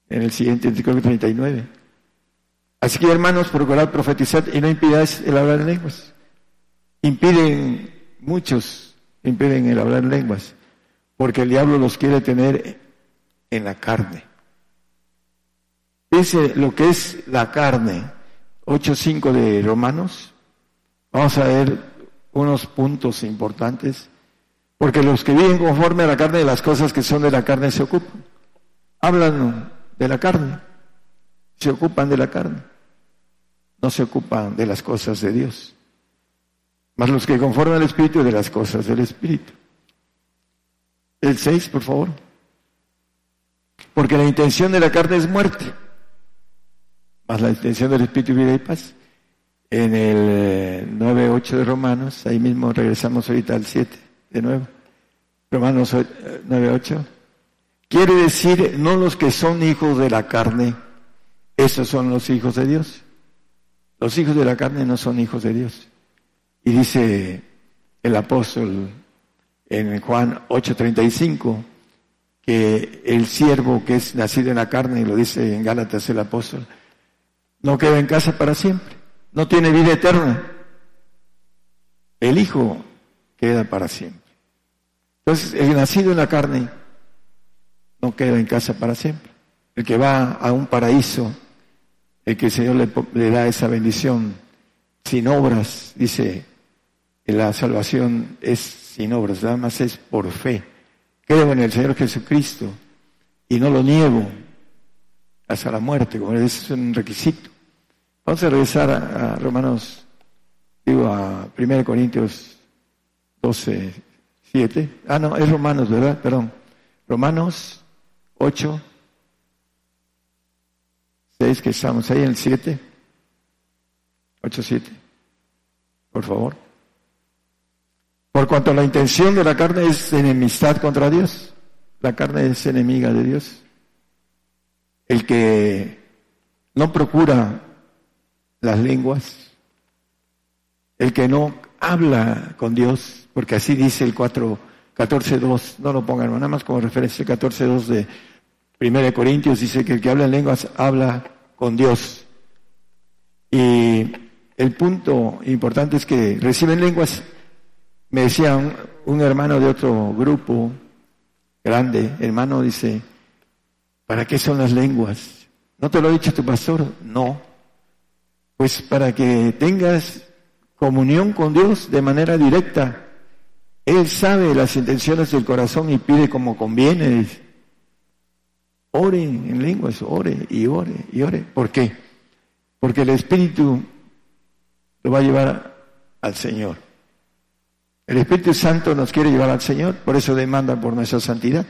En el siguiente, que 39. Así que hermanos, procurad profetizar y no impidáis el hablar en lenguas. Impiden, muchos impiden el hablar en lenguas, porque el diablo los quiere tener en la carne. Dice lo que es la carne, 8.5 de Romanos. Vamos a ver unos puntos importantes, porque los que viven conforme a la carne, las cosas que son de la carne se ocupan. Hablan de la carne, se ocupan de la carne, no se ocupan de las cosas de Dios. Más los que conforman al Espíritu de las cosas del Espíritu. El 6, por favor. Porque la intención de la carne es muerte, más la intención del Espíritu vida y paz. En el 9.8 eh, de Romanos, ahí mismo regresamos ahorita al 7, de nuevo. Romanos 9.8. Eh, Quiere decir, no los que son hijos de la carne, esos son los hijos de Dios. Los hijos de la carne no son hijos de Dios. Y dice el apóstol en Juan 8:35 que el siervo que es nacido en la carne, y lo dice en Gálatas el apóstol, no queda en casa para siempre, no tiene vida eterna. El hijo queda para siempre. Entonces, el nacido en la carne no queda en casa para siempre. El que va a un paraíso, el que el Señor le, da esa bendición sin obras, dice la salvación es sin obras, nada más es por fe. Creo en el Señor Jesucristo y no lo niego hasta la muerte, como es un requisito. Vamos a regresar a, Romanos, digo a 1 Corintios 12, 7. Ah, no, es Romanos, ¿verdad? Perdón. Romanos 8, 6, que estamos ahí en el 7. 8, 7. Por favor. Por cuanto la intención de la carne es enemistad contra Dios. La carne es enemiga de Dios. El que no procura las lenguas, el que no habla con Dios, porque así dice el 4, 14.2, no lo pongan nada más como referencia, el 14.2 de 1 Corintios dice que el que habla en lenguas habla con Dios. Y el punto importante es que reciben lenguas me decía un, hermano de otro grupo grande, hermano, dice, ¿para qué son las lenguas? ¿No te lo ha dicho tu pastor? No. Pues para que tengas comunión con Dios de manera directa. Él sabe las intenciones del corazón y pide como conviene. Ore en lenguas, ore y ore y ore. ¿Por qué? Porque el Espíritu lo va a llevar al Señor. El Espíritu Santo nos quiere llevar al Señor, por eso demanda por nuestra santidad.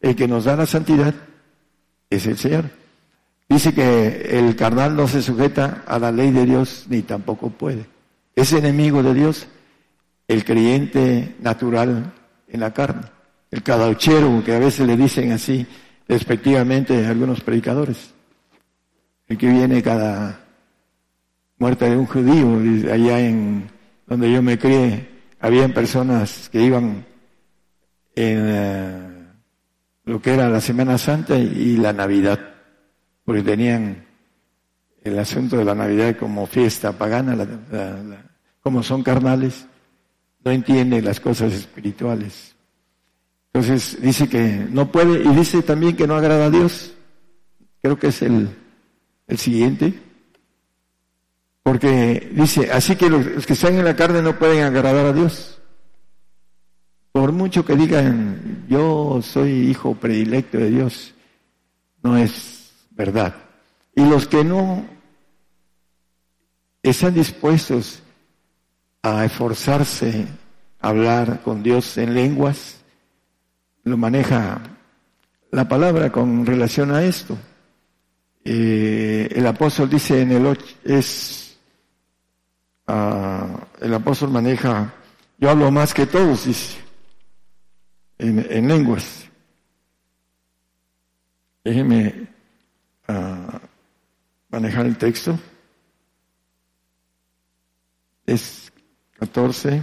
El que nos da la santidad es el Señor. Dice que el carnal no se sujeta a la ley de Dios ni tampoco puede. Es enemigo de Dios el creyente natural en la carne, el cadauchero, que a veces le dicen así respectivamente algunos predicadores. El que viene cada muerte de un judío, allá en donde yo me crié, habían personas que iban en eh, lo que era la Semana Santa y la Navidad, porque tenían el asunto de la Navidad como fiesta pagana, como son carnales, no entienden las cosas espirituales. Entonces dice que no puede y dice también que no agrada a Dios. Creo que es el, el siguiente. Porque dice, así que los que están en la carne no pueden agradar a Dios. Por mucho que digan, yo soy hijo predilecto de Dios, no es verdad. Y los que no están dispuestos a esforzarse a hablar con Dios en lenguas, lo maneja la palabra con relación a esto. Eh, el apóstol dice en el 8, es el apóstol maneja, yo hablo más que todos, dice, en, lenguas. Déjenme manejar el texto. Es 14,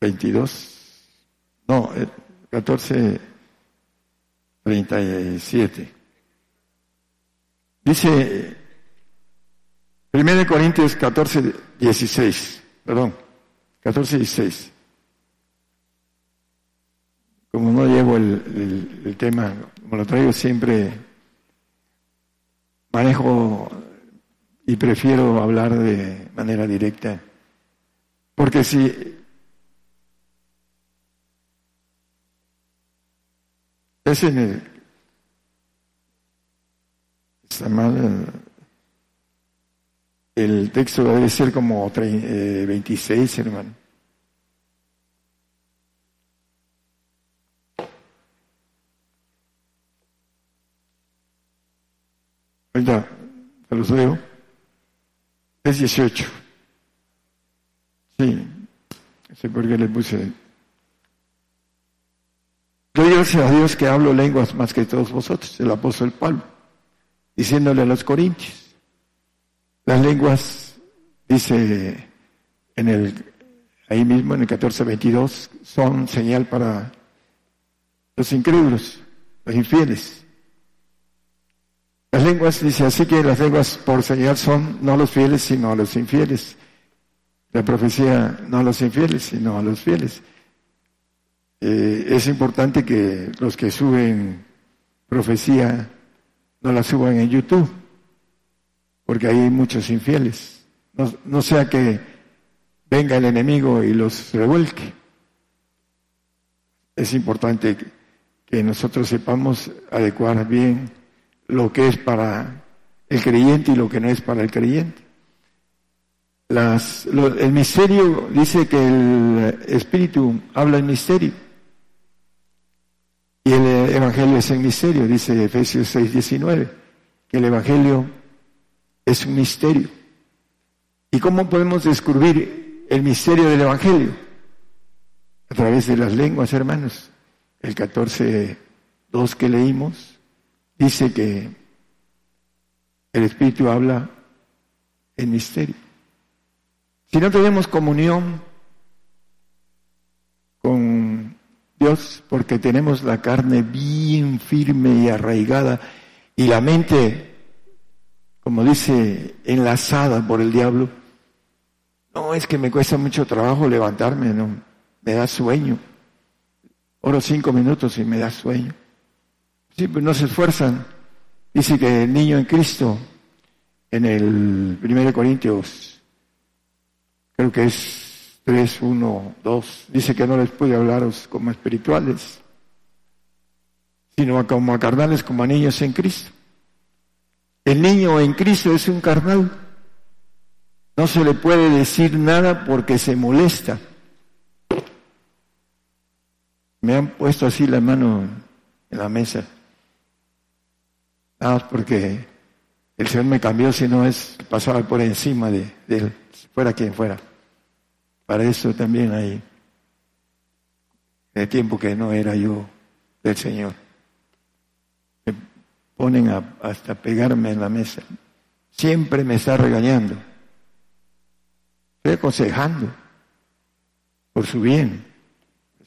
22, no, 14, 37. Dice 1 Corintios 14, 16, perdón, 14, 16. Como no llevo el, tema, como lo traigo siempre manejo y prefiero hablar de manera directa. Porque si es en el, está mal, el texto debe ser como 26, hermano. Ahorita se los leo. Es 18. Sí, no sé por qué le puse. Doy a Dios que hablo lenguas más que todos vosotros, el apóstol Pablo, diciéndole a los corintios. Las lenguas, dice en el, ahí mismo en el 14:22, son señal para los incrédulos, los infieles. Las lenguas, dice así que las lenguas por señal son no a los fieles, sino a los infieles. La profecía no a los infieles, sino a los fieles. Eh, es importante que los que suben profecía no la suban en YouTube, porque hay muchos infieles. No, no sea que venga el enemigo y los revuelque. Es importante que nosotros sepamos adecuar bien lo que es para el creyente y lo que no es para el creyente. Las, el misterio dice que el Espíritu habla en misterio. Y el Evangelio es en misterio, dice Efesios 6, 19, que el Evangelio es un misterio. ¿Y cómo podemos descubrir el misterio del Evangelio? A través de las lenguas, hermanos. El 14, 2 que leímos, dice que el Espíritu habla en misterio. Si no tenemos comunión con Dios, porque tenemos la carne bien firme y arraigada y la mente, como dice, enlazada por el diablo, no es que me cuesta mucho trabajo levantarme, no, me da sueño. Oro cinco minutos y me da sueño. Sí, no se esfuerzan. Dice que el niño en Cristo, en el 1 Corintios, creo que es 3, 1, 2, dice que no les puede hablaros como espirituales, sino como a carnales, como a niños en Cristo. El niño en Cristo es un carnal. No se le puede decir nada porque se molesta. Me han puesto así la mano en la mesa. Nada más porque el Señor me cambió, si no es pasaba por encima de, él, fuera quien fuera. Para eso también hay el tiempo que no era yo del Señor. Me ponen hasta pegarme en la mesa. Siempre me está regañando. Estoy aconsejando por su bien.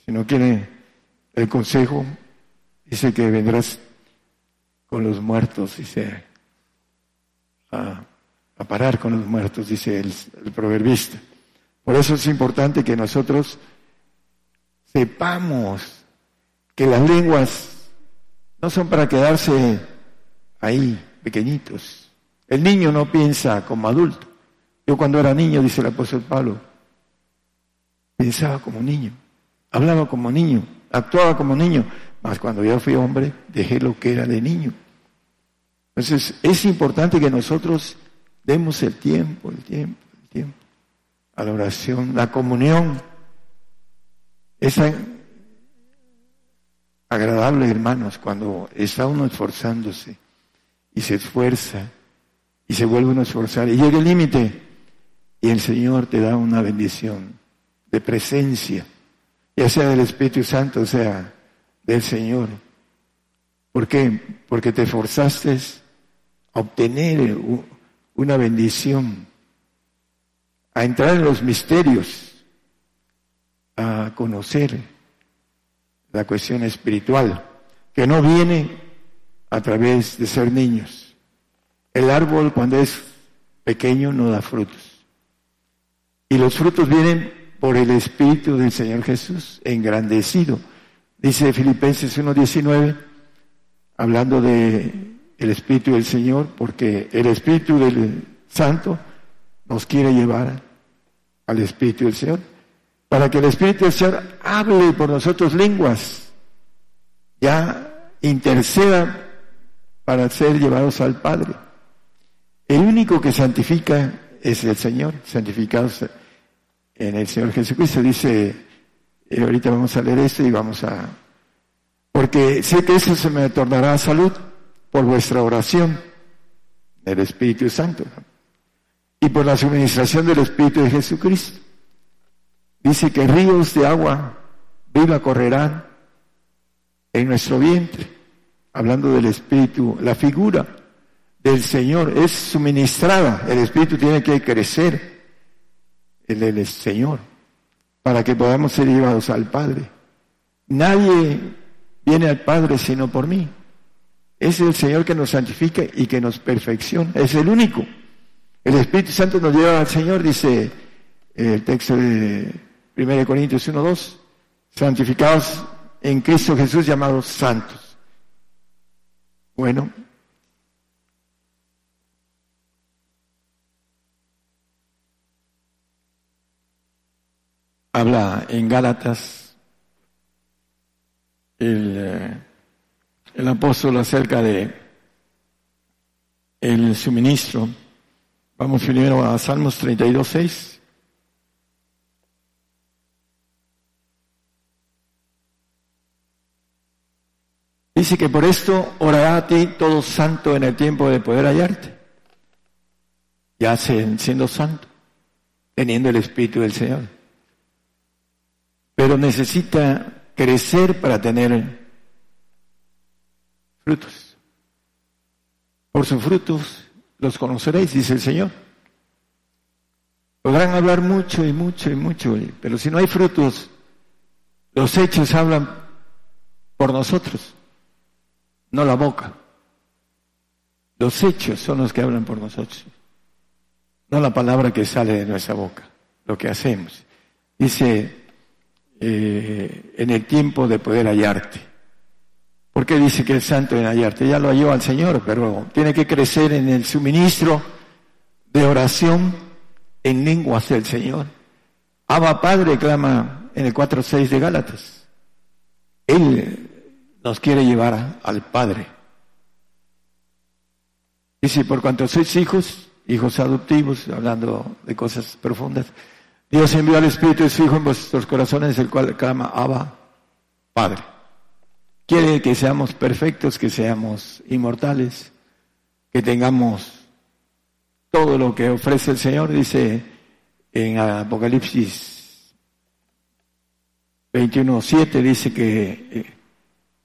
Si no quiere el consejo, dice que vendrás con los muertos, dice, a, parar con los muertos, dice el, el proverbista. Por eso es importante que nosotros sepamos que las lenguas no son para quedarse ahí, pequeñitos. El niño no piensa como adulto. Yo cuando era niño, dice el apóstol Pablo, pensaba como niño, hablaba como niño, actuaba como niño, mas cuando yo fui hombre, dejé lo que era de niño. Entonces, es importante que nosotros demos el tiempo, el tiempo, el tiempo a la oración, la comunión. Es agradable, hermanos, cuando está uno esforzándose y se esfuerza y se vuelve uno a esforzar y llega el límite y el Señor te da una bendición de presencia, ya sea del Espíritu Santo, o sea del Señor. ¿Por qué? Porque te esforzaste obtener una bendición, a entrar en los misterios, a conocer la cuestión espiritual, que no viene a través de ser niños. El árbol cuando es pequeño no da frutos. Y los frutos vienen por el Espíritu del Señor Jesús, engrandecido. Dice Filipenses 1.19, hablando de el Espíritu del Señor, porque el Espíritu del Santo nos quiere llevar al Espíritu del Señor, para que el Espíritu del Señor hable por nosotros lenguas, ya interceda para ser llevados al Padre. El único que santifica es el Señor, santificados en el Señor Jesucristo. Dice, eh, ahorita vamos a leer esto y vamos a... Porque sé que eso se me tornará salud por vuestra oración del Espíritu Santo y por la suministración del Espíritu de Jesucristo. Dice que ríos de agua viva correrán en nuestro vientre, hablando del Espíritu, la figura del Señor es suministrada, el Espíritu tiene que crecer, el, el Señor, para que podamos ser llevados al Padre. Nadie viene al Padre sino por mí. Es el Señor que nos santifica y que nos perfecciona. Es el único. El Espíritu Santo nos lleva al Señor, dice el texto de 1 Corintios 1, 2, santificados en Cristo Jesús llamados santos. Bueno. Habla en Gálatas el, eh, el apóstol acerca de el suministro. Vamos primero a Salmos 32, 6. Dice que por esto orará a ti todo santo en el tiempo de poder hallarte. Ya siendo santo, teniendo el Espíritu del Señor. Pero necesita crecer para tener frutos. Por sus frutos los conoceréis, dice el Señor. Podrán hablar mucho y mucho y mucho, pero si no hay frutos, los hechos hablan por nosotros no la boca. Los hechos son los que hablan por nosotros, no la palabra que sale de nuestra boca, lo que hacemos. Dice, eh, en el tiempo de poder hallarte. ¿Por qué dice que es santo en hallarte? Ya lo halló al Señor, pero tiene que crecer en el suministro de oración en lenguas del Señor. Abba Padre clama en el 4.6 de Gálatas. Él nos quiere llevar al Padre. Dice, por cuanto sois hijos, hijos adoptivos, hablando de cosas profundas, Dios envió al Espíritu de su Hijo en vuestros corazones, el cual clama Abba, Padre. Quiere que seamos perfectos, que seamos inmortales, que tengamos todo lo que ofrece el Señor, dice en Apocalipsis 21.7, dice que eh,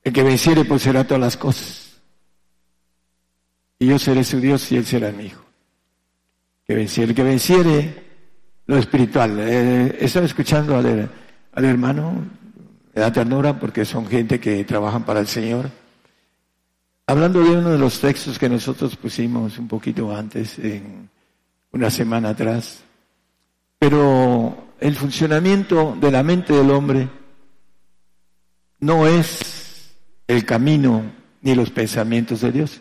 el que venciere pues será todas las cosas. Y yo seré su Dios y él será mi hijo. Que venciere, el que venciere lo espiritual. Eh, estaba escuchando al hermano, da ternura porque son gente que trabajan para el Señor. Hablando de uno de los textos que nosotros pusimos un poquito antes, una semana atrás, pero el funcionamiento de la mente del hombre no es el camino ni los pensamientos de Dios.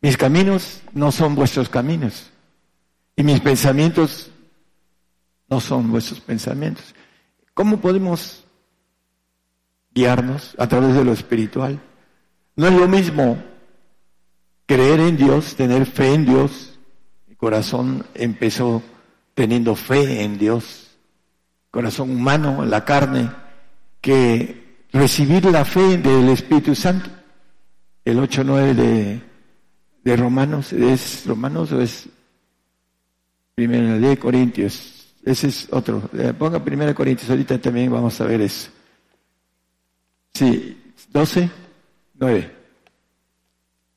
Mis caminos no son vuestros caminos y mis pensamientos no son vuestros pensamientos. ¿Cómo podemos guiarnos a través de lo espiritual? No es lo mismo creer en Dios, tener fe en Dios. Corazón empezó teniendo fe en Dios, corazón humano, la carne, que recibir la fe del Espíritu Santo. El 8.9 de, de Romanos, ¿es Romanos o es Primera de Corintios? Ese es otro. Eh, ponga Primera Corintios, ahorita también vamos a ver eso. Sí, 12, 9.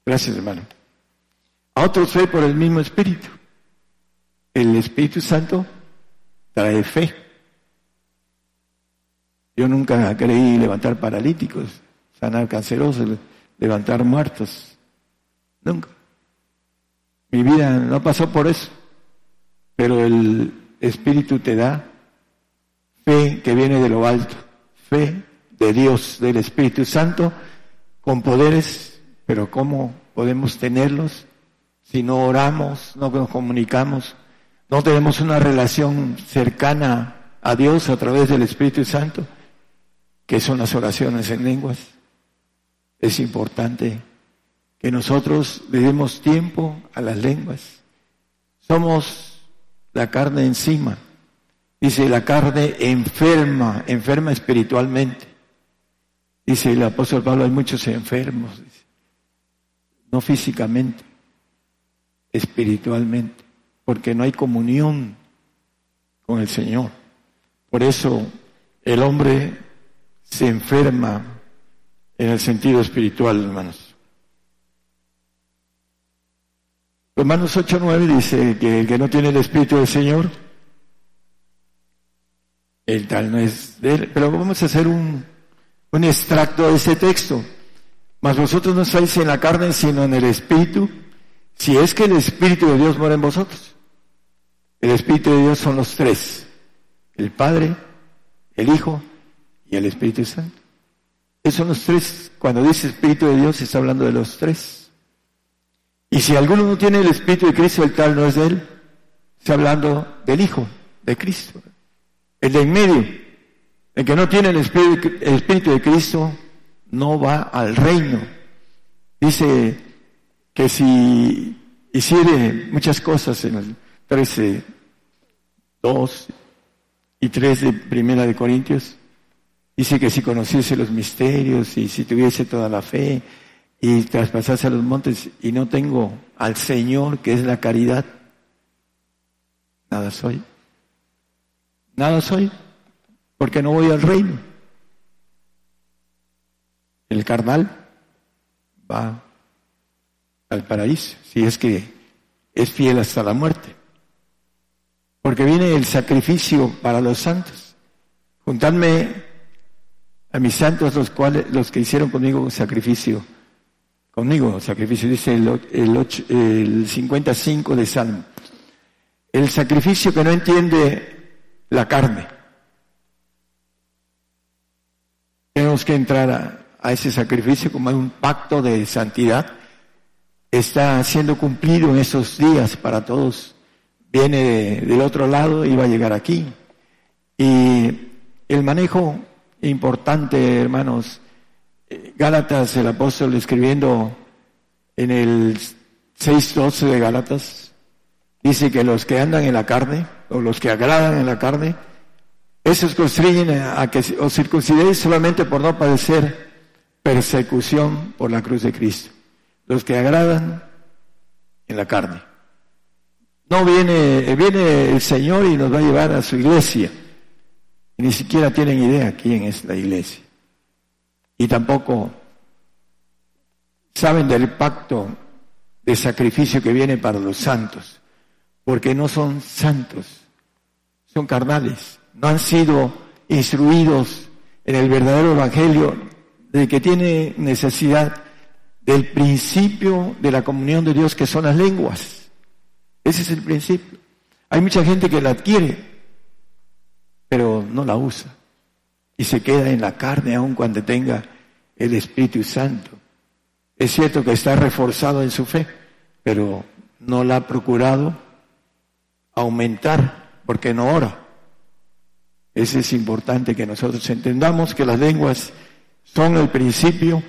Gracias, hermano. A otros fe por el mismo Espíritu. El Espíritu Santo trae fe. Yo nunca creí levantar paralíticos, sanar cancerosos, levantar muertos. Nunca. Mi vida no pasó por eso. Pero el Espíritu te da fe que viene de lo alto, fe de Dios, del Espíritu Santo, con poderes, pero ¿cómo podemos tenerlos si no oramos, no nos comunicamos, no tenemos una relación cercana a Dios a través del Espíritu Santo, que son las oraciones en lenguas. Es importante que nosotros le demos tiempo a las lenguas. Somos la carne encima. Dice, la carne enferma, enferma espiritualmente. Dice el apóstol Pablo, hay muchos enfermos, no físicamente, espiritualmente, porque no hay comunión con el Señor. Por eso el hombre se enferma en el sentido espiritual, hermanos. Romanos 8.9 dice que el que no tiene el Espíritu del Señor, el tal no es de él. Pero vamos a hacer un, un extracto de ese texto. Mas vosotros no estáis en la carne, sino en el Espíritu, si es que el Espíritu de Dios mora en vosotros. El Espíritu de Dios son los tres, el Padre, el Hijo y el Espíritu Santo. Esos son los tres. Cuando dice Espíritu de Dios, está hablando de los tres. Y si alguno no tiene el Espíritu de Cristo, el tal no es de él. Está hablando del Hijo de Cristo. El de en medio, el que no tiene el Espíritu, el Espíritu de Cristo, no va al reino. Dice que si hiciere muchas cosas en el 13, 2 y 3 de Primera de Corintios, dice que si conociese los misterios y si tuviese toda la fe y traspasase los montes y no tengo al Señor, que es la caridad, nada soy. Nada soy, porque no voy al reino. El carnal va al paraíso, si es que es fiel hasta la muerte. Porque viene el sacrificio para los santos. Juntadme a mis santos los cuales los que hicieron conmigo sacrificio. Conmigo sacrificio, dice el, el, el 55 de Salmo. El sacrificio que no entiende la carne. Tenemos que entrar a, ese sacrificio como un pacto de santidad. Está siendo cumplido en esos días para todos. Viene del otro lado y va a llegar aquí. Y el manejo importante, hermanos, Gálatas, el apóstol escribiendo en el 6.12 de Gálatas, dice que los que andan en la carne, o los que agradan en la carne, esos constriñen a que os circuncidéis solamente por no padecer persecución por la cruz de Cristo. Los que agradan en la carne. No viene, viene el Señor y nos va a llevar a su iglesia. Y ni siquiera tienen idea quién es la iglesia. Y tampoco saben del pacto de sacrificio que viene para los santos porque no son santos, son carnales, no han sido instruidos en el verdadero evangelio de que tiene necesidad del principio de la comunión de Dios que son las lenguas. Ese es el principio. Hay mucha gente que la adquiere, pero no la usa y se queda en la carne aun cuando tenga el Espíritu Santo. Es cierto que está reforzado en su fe, pero no la ha procurado aumentar porque no ora. Ese es importante que nosotros entendamos que las lenguas son el principio,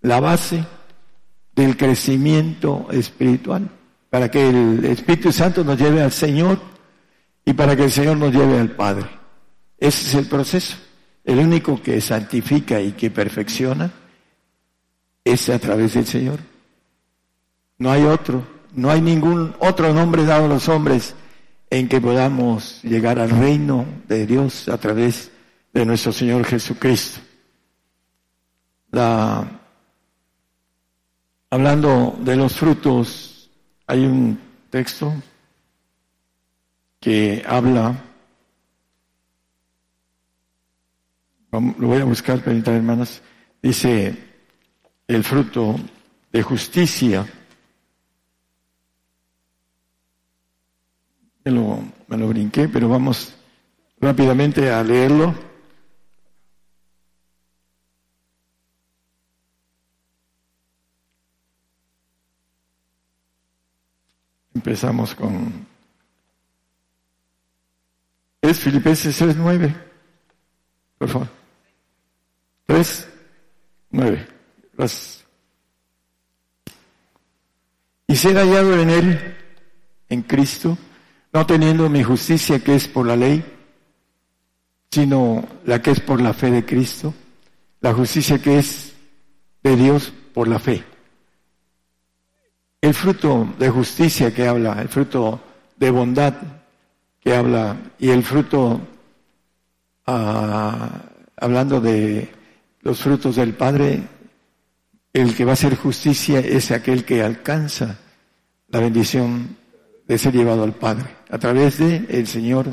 la base del crecimiento espiritual, para que el Espíritu Santo nos lleve al Señor y para que el Señor nos lleve al Padre. Ese es el proceso. El único que santifica y que perfecciona es a través del Señor. No hay otro. No hay ningún otro nombre dado a los hombres en que podamos llegar al reino de Dios a través de nuestro Señor Jesucristo. La, hablando de los frutos, hay un texto que habla, lo voy a buscar, permítanme hermanas, dice el fruto de justicia Me lo, me lo brinqué, pero vamos rápidamente a leerlo. Empezamos con... Es Filipenses 3.9. Por favor. 3.9. Gracias. Y ser hallado en Él, en Cristo, no teniendo mi justicia que es por la ley, sino la que es por la fe de Cristo, la justicia que es de Dios por la fe. El fruto de justicia que habla, el fruto de bondad que habla y el fruto, ah, hablando de los frutos del Padre, el que va a hacer justicia es aquel que alcanza la bendición de ser llevado al Padre a través de el Señor,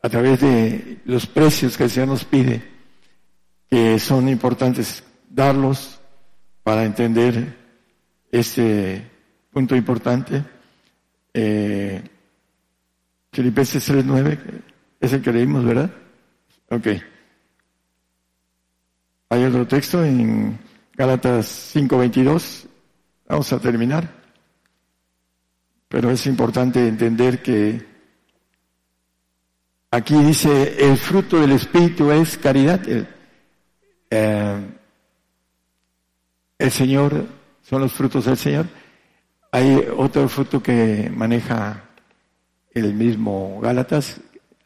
a través de los precios que el Señor nos pide, que son importantes darlos para entender este punto importante. Eh, Filipenses 3.9 es el que leímos, ¿verdad? Ok. Hay otro texto en Gálatas 5.22. Vamos a terminar. Pero es importante entender que aquí dice el fruto del Espíritu es caridad. El, eh, el Señor, son los frutos del Señor. Hay otro fruto que maneja el mismo Gálatas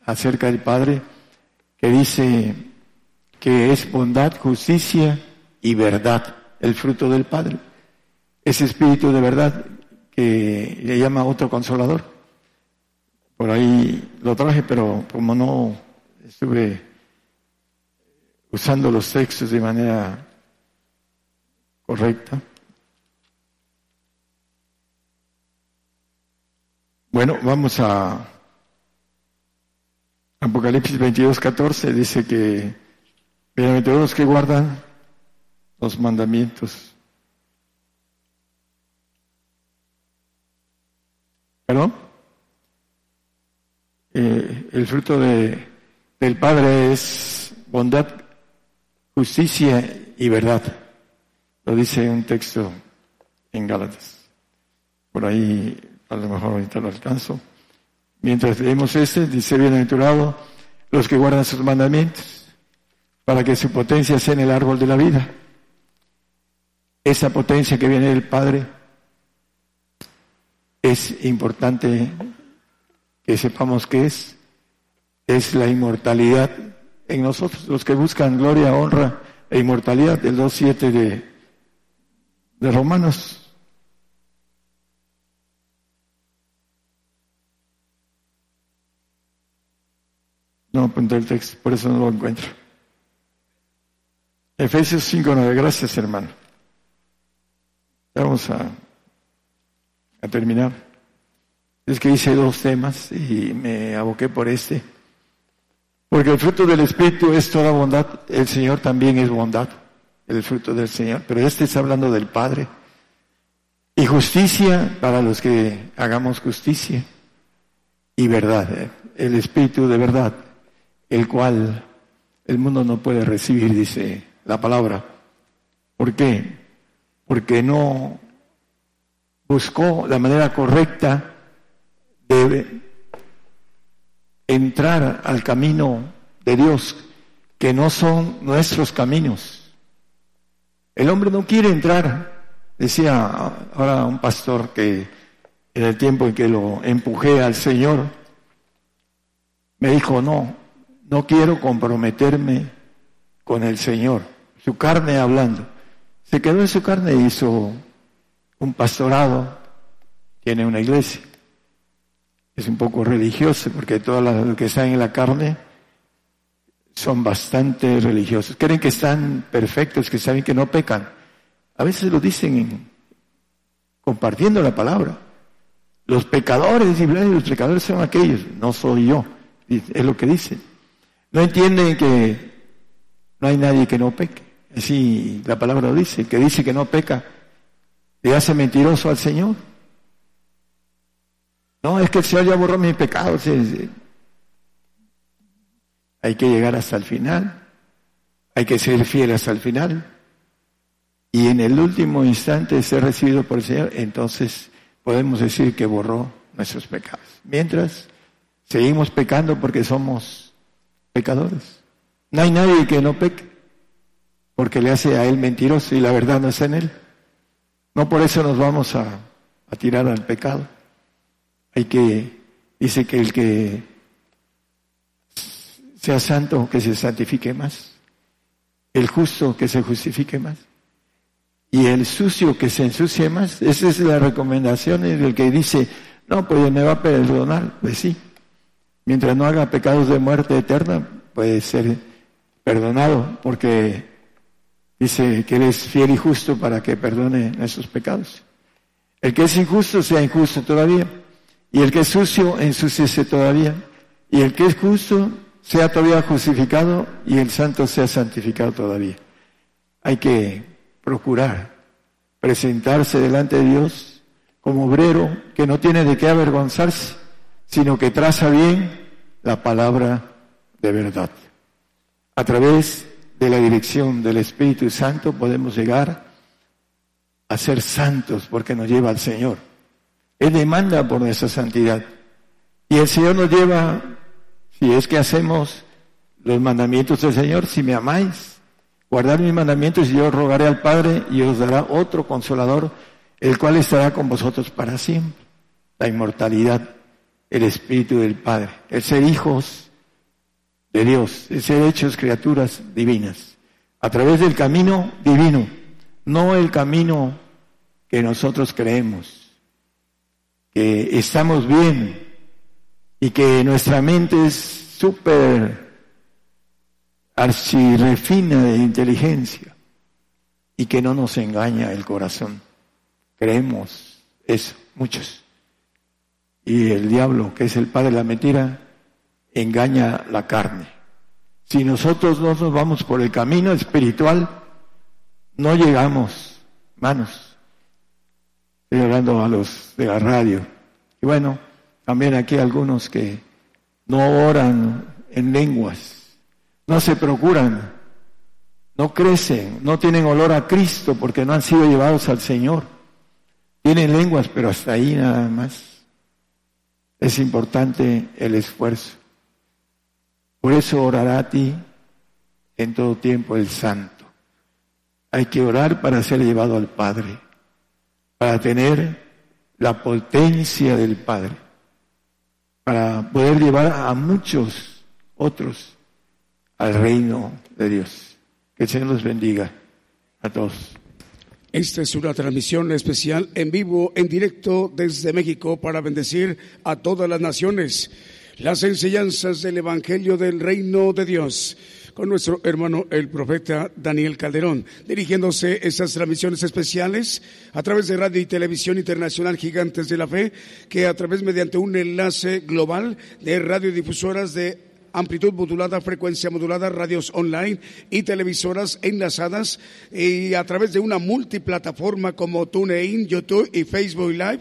acerca del Padre, que dice que es bondad, justicia y verdad, el fruto del Padre. Ese espíritu de verdad que le llama otro consolador. Por ahí lo traje, pero como no estuve usando los textos de manera correcta. Bueno, vamos a Apocalipsis 22, 14, dice que bienaventurados que guardan los mandamientos. Eh, el fruto de, del Padre es bondad, justicia y verdad. Lo dice un texto en Gálatas. Por ahí, a lo mejor ahorita lo alcanzo. Mientras leemos este, dice bienaventurado los que guardan sus mandamientos, para que su potencia sea en el árbol de la vida. Esa potencia que viene del Padre es importante que sepamos que es. Es la inmortalidad en nosotros, los que buscan gloria, honra e inmortalidad, del 2.7 de de Romanos. No apunté el texto, por eso no lo encuentro. Efesios 5.9, gracias hermano. Vamos a, a terminar. Es que hice dos temas y me aboqué por este. Porque el fruto del Espíritu es toda bondad, el Señor también es bondad el fruto del Señor, pero este está hablando del Padre. Y justicia para los que hagamos justicia. Y verdad, eh, el Espíritu de verdad, el cual el mundo no puede recibir, dice la palabra. ¿Por qué? Porque no buscó la manera correcta de entrar al camino de Dios, que no son nuestros caminos el hombre no quiere entrar. Decía ahora un pastor que en el tiempo en que lo empujé al Señor, me dijo, no, no quiero comprometerme con el Señor. Su carne hablando. Se quedó en su carne y hizo un pastorado, tiene una iglesia. Es un poco religioso porque todo lo que está en la carne son bastante religiosos. Creen que están perfectos, que saben que no pecan. A veces lo dicen compartiendo la palabra. Los pecadores, y los pecadores son aquellos, no soy yo, es lo que dicen. No entienden que no hay nadie que no peque. Así la palabra lo dice, que dice que no peca, le hace mentiroso al Señor. No, es que el Señor ya borró mis pecados. Hay que llegar hasta el final, hay que ser fiel hasta el final. Y en el último instante ser recibido por el Señor, entonces podemos decir que borró nuestros pecados. Mientras seguimos pecando porque somos pecadores. No hay nadie que no peque, porque le hace a él mentiroso y la verdad no está en él. No por eso nos vamos a, a tirar al pecado. Hay que, dice que el que sea santo, que se santifique más. El justo, que se justifique más. Y el sucio, que se ensucie más. Esa es la recomendación del que dice, no, pues me va a perdonar. Pues sí. Mientras no haga pecados de muerte eterna, puede ser perdonado, porque dice que Él es fiel y justo para que perdone nuestros pecados. El que es injusto sea injusto todavía, y el que es sucio ensuciese todavía, y el que es justo sea todavía justificado, y el santo sea santificado todavía. Hay que procurar presentarse delante de Dios como obrero que no tiene de qué avergonzarse, sino que traza bien la palabra de verdad. A través de la dirección del Espíritu Santo podemos llegar a ser santos porque nos lleva al Señor. Él demanda por nuestra santidad. Y el Señor nos lleva, si es que hacemos los mandamientos del Señor, si me amáis, guardar mis mandamientos y yo rogaré al Padre y os dará otro consolador, el cual estará con vosotros para siempre. La inmortalidad el Espíritu del Padre, el ser hijos de Dios, el ser hechos criaturas divinas, a través del camino divino, no el camino que nosotros creemos, que estamos bien y que nuestra mente es súper archirrefina de inteligencia y que no nos engaña el corazón. Creemos eso, muchos y el diablo, que es el padre de la mentira, engaña la carne. Si nosotros no nos vamos por el camino espiritual, no llegamos, manos. Estoy hablando a los de la radio. Y bueno, también aquí algunos que no oran en lenguas, no se procuran, no crecen, no tienen olor a Cristo porque no han sido llevados al Señor. Tienen lenguas, pero hasta ahí nada más. Es importante el esfuerzo. Por eso orará a ti en todo tiempo el santo. Hay que orar para ser llevado al Padre, para tener la potencia del Padre, para poder llevar a muchos otros al reino de Dios. Que el Señor los bendiga a todos. Esta es una transmisión especial en vivo, en directo desde México para bendecir a todas las naciones. Las enseñanzas del Evangelio del Reino de Dios con nuestro hermano el profeta Daniel Calderón, dirigiéndose esas transmisiones especiales a través de Radio y Televisión Internacional Gigantes de la Fe, que a través mediante un enlace global de radiodifusoras de amplitud modulada, frecuencia modulada, radios online y televisoras enlazadas y a través de una multiplataforma como TuneIn, YouTube y Facebook Live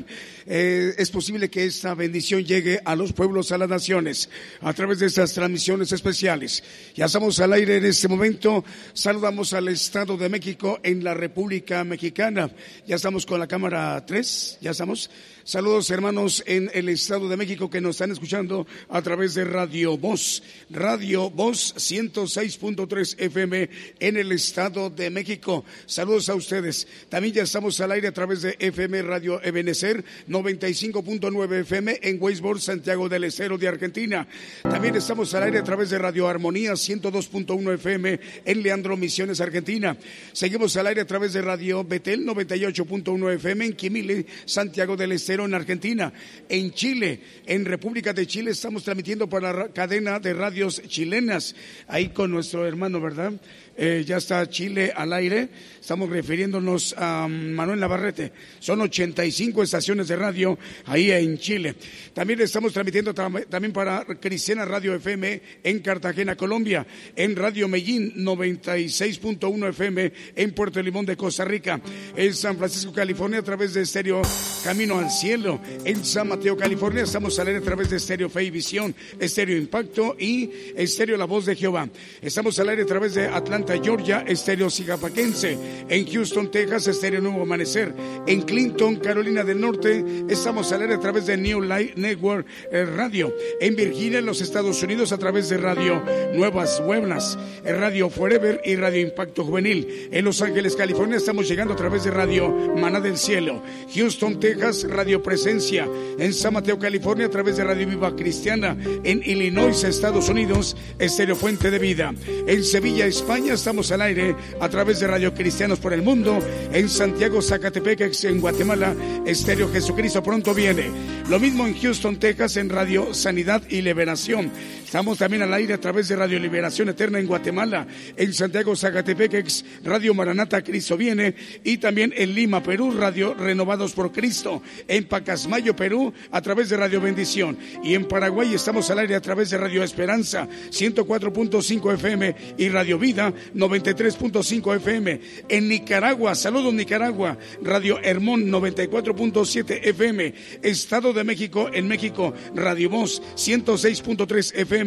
eh, es posible que esta bendición llegue a los pueblos, a las naciones, a través de estas transmisiones especiales. Ya estamos al aire en este momento. Saludamos al Estado de México en la República Mexicana. Ya estamos con la cámara 3, ya estamos. Saludos hermanos en el Estado de México que nos están escuchando a través de Radio Voz, Radio Voz 106.3 FM en el Estado de México. Saludos a ustedes. También ya estamos al aire a través de FM Radio Ebenecer 95.9 FM en Weisborg, Santiago del Estero de Argentina. También estamos al aire a través de Radio Armonía 102.1 FM en Leandro Misiones, Argentina. Seguimos al aire a través de Radio Betel 98.1 FM en Quimile, Santiago del Estero en Argentina. En Chile, en República de Chile, estamos transmitiendo por la cadena de radios chilenas. Ahí con nuestro hermano, ¿verdad? Eh, ya está Chile al aire. Estamos refiriéndonos a Manuel Navarrete. Son 85 estaciones de radio ahí en Chile. También estamos transmitiendo también para Cristiana Radio FM en Cartagena, Colombia. En Radio Medellín 96.1 FM en Puerto Limón de Costa Rica. En San Francisco, California a través de Estéreo Camino al Cielo. En San Mateo, California estamos al aire a través de Estéreo Fe y Visión, Estéreo Impacto y Estéreo La Voz de Jehová. Estamos al aire a través de Atlanta Atlanta, Georgia, Estéreo Cigapaquense. En Houston, Texas, Estéreo Nuevo Amanecer. En Clinton, Carolina del Norte, estamos al aire a través de New Light Network eh, Radio. En Virginia, en los Estados Unidos, a través de Radio Nuevas Buenas, Radio Forever y Radio Impacto Juvenil. En Los Ángeles, California, estamos llegando a través de Radio Maná del Cielo. Houston, Texas, Radio Presencia. En San Mateo, California, a través de Radio Viva Cristiana. En Illinois, Estados Unidos, Estéreo Fuente de Vida. En Sevilla, España, estamos al aire a través de Radio Por el Mundo. En Santiago, Zacatepec, en Guatemala, Estéreo Jesucristo pronto viene. Lo mismo en Houston, Texas, en Radio Sanidad y Liberación. Estamos también al aire a través de Radio Liberación Eterna en Guatemala, en Santiago Zacatepec, Radio Maranata, Cristo viene, y también en Lima, Perú, Radio Renovados por Cristo, en Pacasmayo, Perú, a través de Radio Bendición, y en Paraguay estamos al aire a través de Radio Esperanza, 104.5 FM y Radio Vida, 93.5 FM. En Nicaragua, saludos Nicaragua, Radio Hermón, 94.7 FM. Estado de México, en México, Radio Voz, 106.3 FM.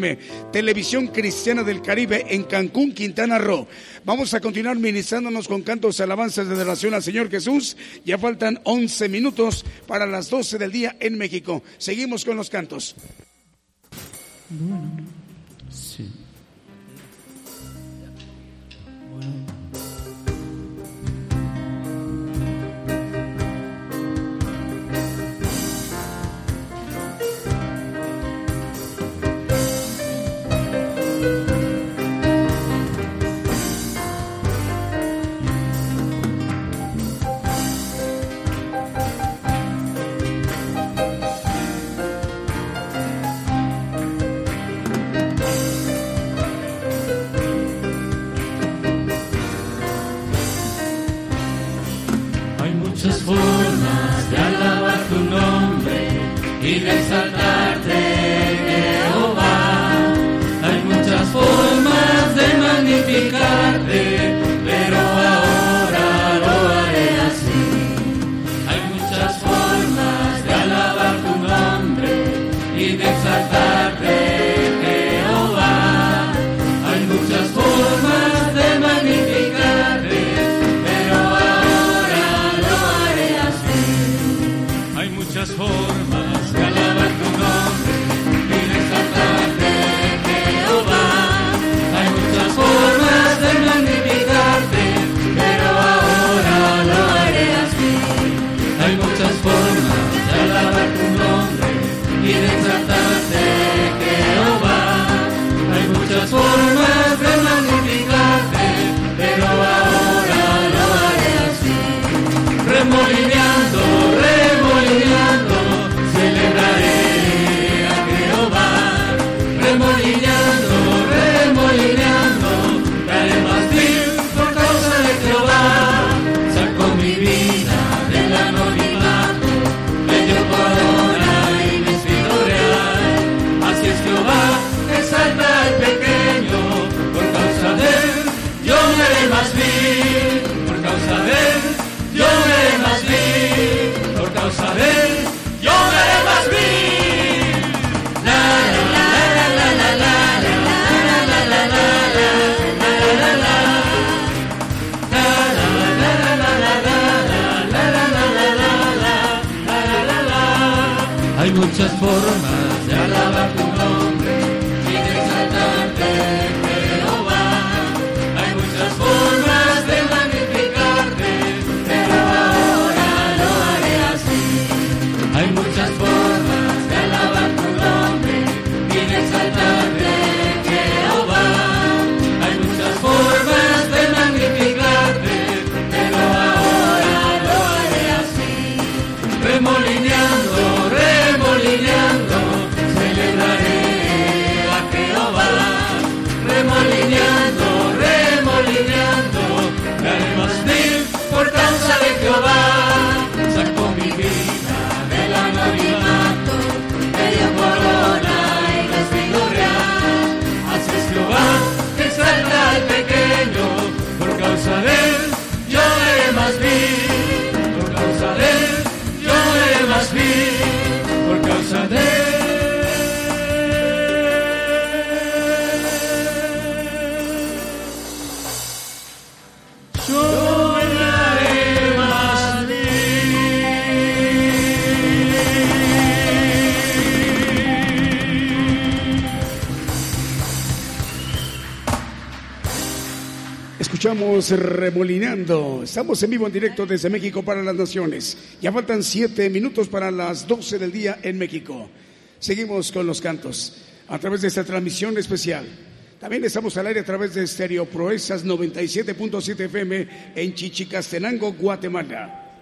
Televisión Cristiana del Caribe en Cancún, Quintana Roo. Vamos a continuar ministrándonos con cantos y alabanzas de relación al Señor Jesús. Ya faltan 11 minutos para las 12 del día en México. Seguimos con los cantos. Virgem Santa. Escuchamos Remolinando. Estamos en vivo en directo desde México para las Naciones. Ya faltan siete minutos para las 12 del día en México. Seguimos con los cantos a través de esta transmisión especial. También estamos al aire a través de Stereo Proezas 97.7 FM en Chichicastenango, Guatemala.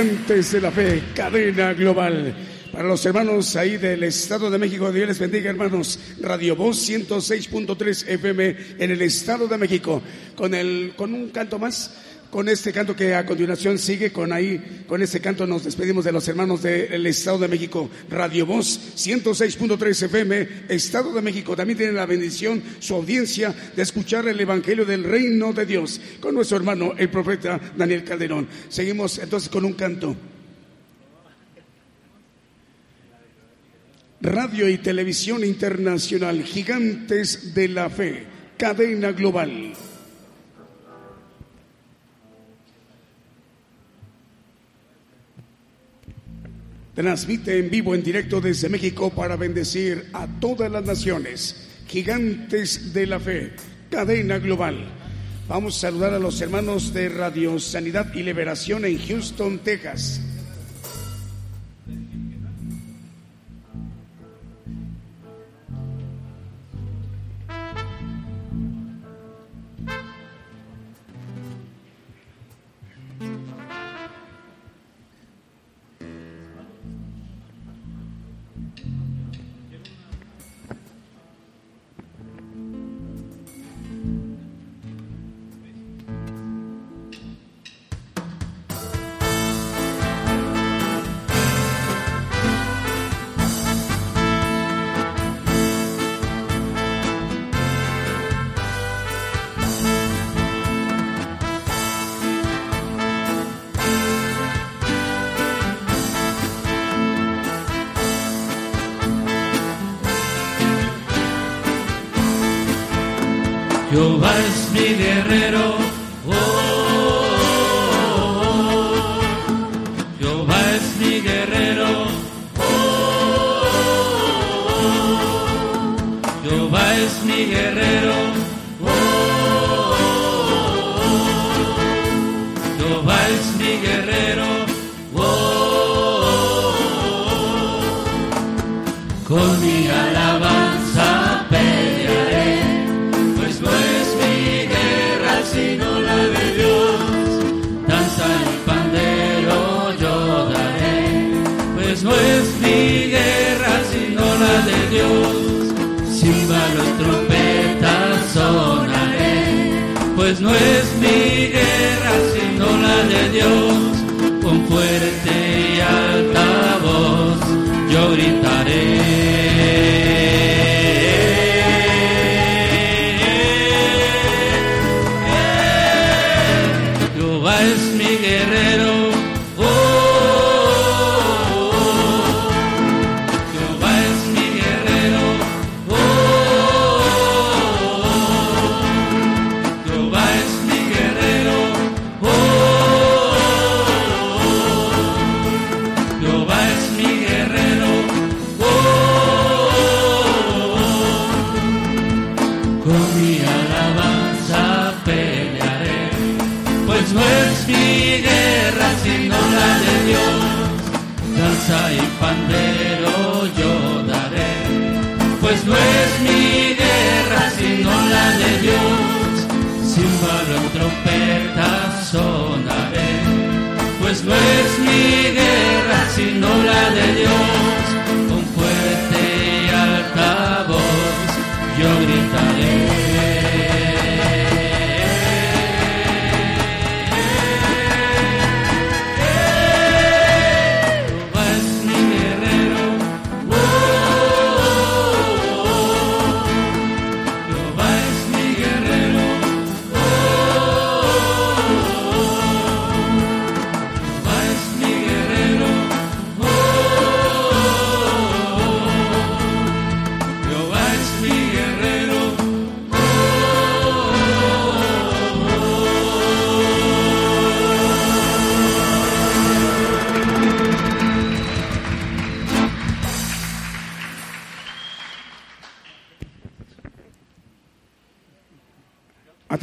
Gigantes de la Fe, cadena global. Para los hermanos ahí del Estado de México, Dios les bendiga, hermanos. Radio Voz 106.3 FM en el Estado de México. Con, el, con un canto más, con este canto que a continuación sigue, con ahí, con este canto nos despedimos de los hermanos del Estado de México. Radio Voz 106.3 FM, Estado de México. También tienen la bendición, su audiencia, de escuchar el Evangelio del Reino de Dios con nuestro hermano, el profeta Daniel Calderón. Seguimos entonces con un canto. Radio y Televisión Internacional, Gigantes de la Fe, cadena global. Transmite en vivo, en directo desde México para bendecir a todas las naciones. Gigantes de la Fe, cadena global. Vamos a saludar a los hermanos de Radio Sanidad y Liberación en Houston, Texas. Mi guerrero.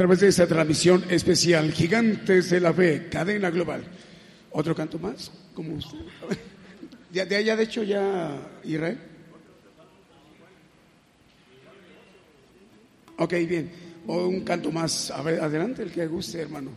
Través de esta transmisión especial, Gigantes de la Fe, cadena global. ¿Otro canto más? Como usted. [LAUGHS] ¿Ya, de allá, de hecho, ya Israel? Ok, bien. O un canto más. A ver, adelante, el que guste, hermano.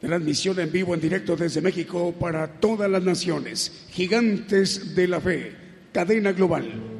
Transmisión en vivo, en directo desde México para todas las naciones. Gigantes de la Fe, cadena global.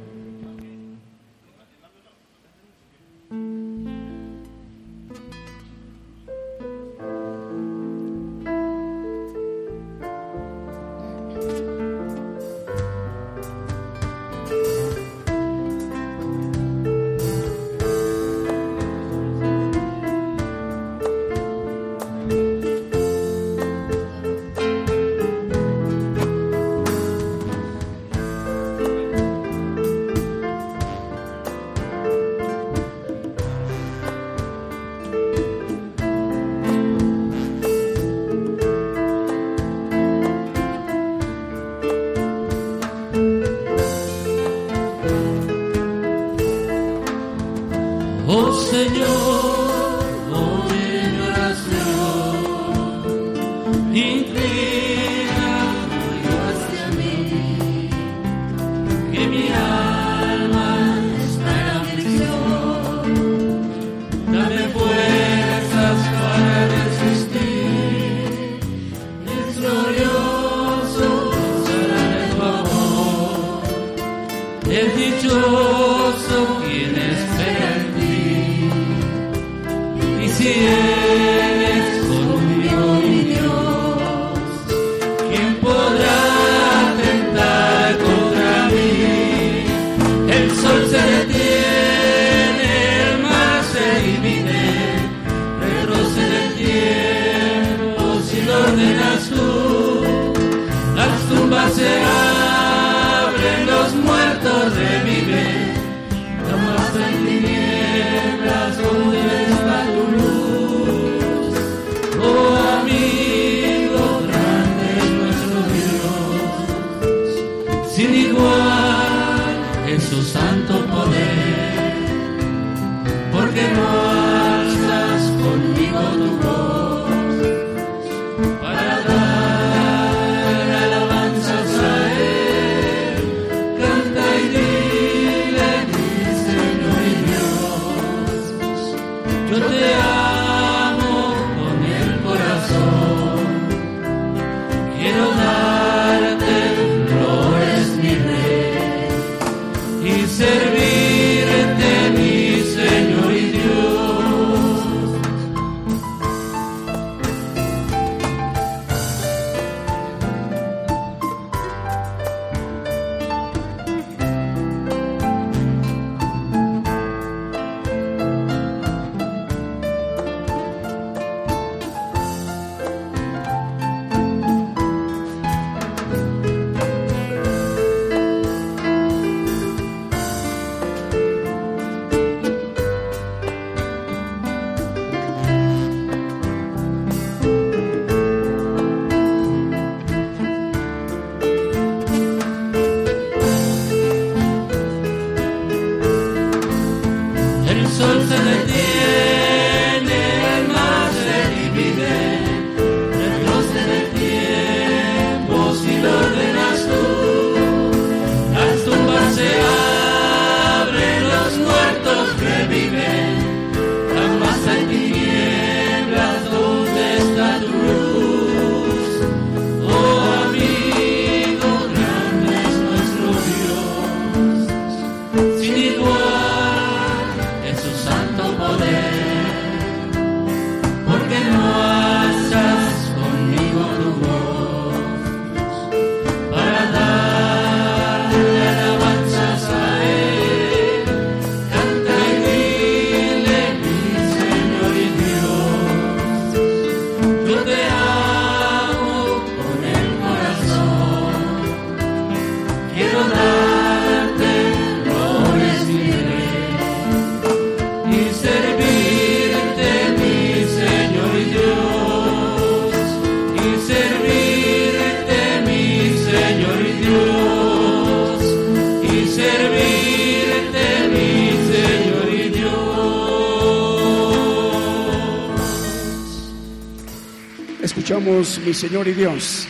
Mi Señor y Dios.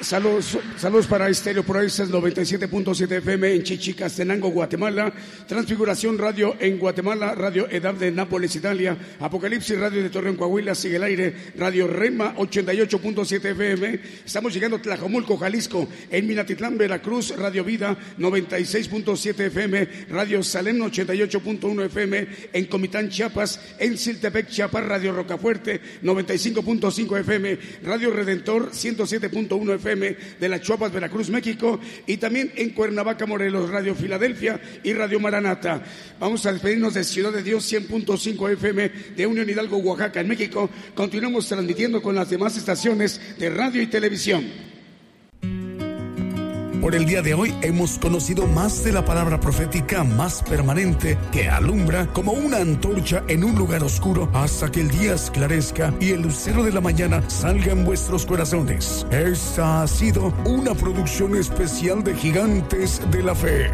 Saludos, saludos para Estéreo Proezas 97.7 FM en Chichicastenango, Guatemala. Transfiguración Radio en Guatemala, Radio Edad de Nápoles, Italia. Apocalipsis Radio de Torreón, Coahuila, sigue el aire. Radio Rema 88.7 FM. Estamos llegando a Tlajomulco, Jalisco. En Minatitlán, Veracruz, Radio Vida 96.7 FM. Radio Salem 88.1 FM. En Comitán, Chiapas. En Siltepec, Chiapas, Radio Rocafuerte 95.5 FM. Radio Redentor 107.1 FM de las Chuapas, Veracruz, México, y también en Cuernavaca, Morelos, Radio Filadelfia y Radio Maranata. Vamos a despedirnos de Ciudad de Dios 100.5 FM de Unión Hidalgo, Oaxaca, en México. Continuamos transmitiendo con las demás estaciones de radio y televisión. Por el día de hoy hemos conocido más de la palabra profética más permanente que alumbra como una antorcha en un lugar oscuro hasta que el día esclarezca y el lucero de la mañana salga en vuestros corazones. Esta ha sido una producción especial de Gigantes de la Fe.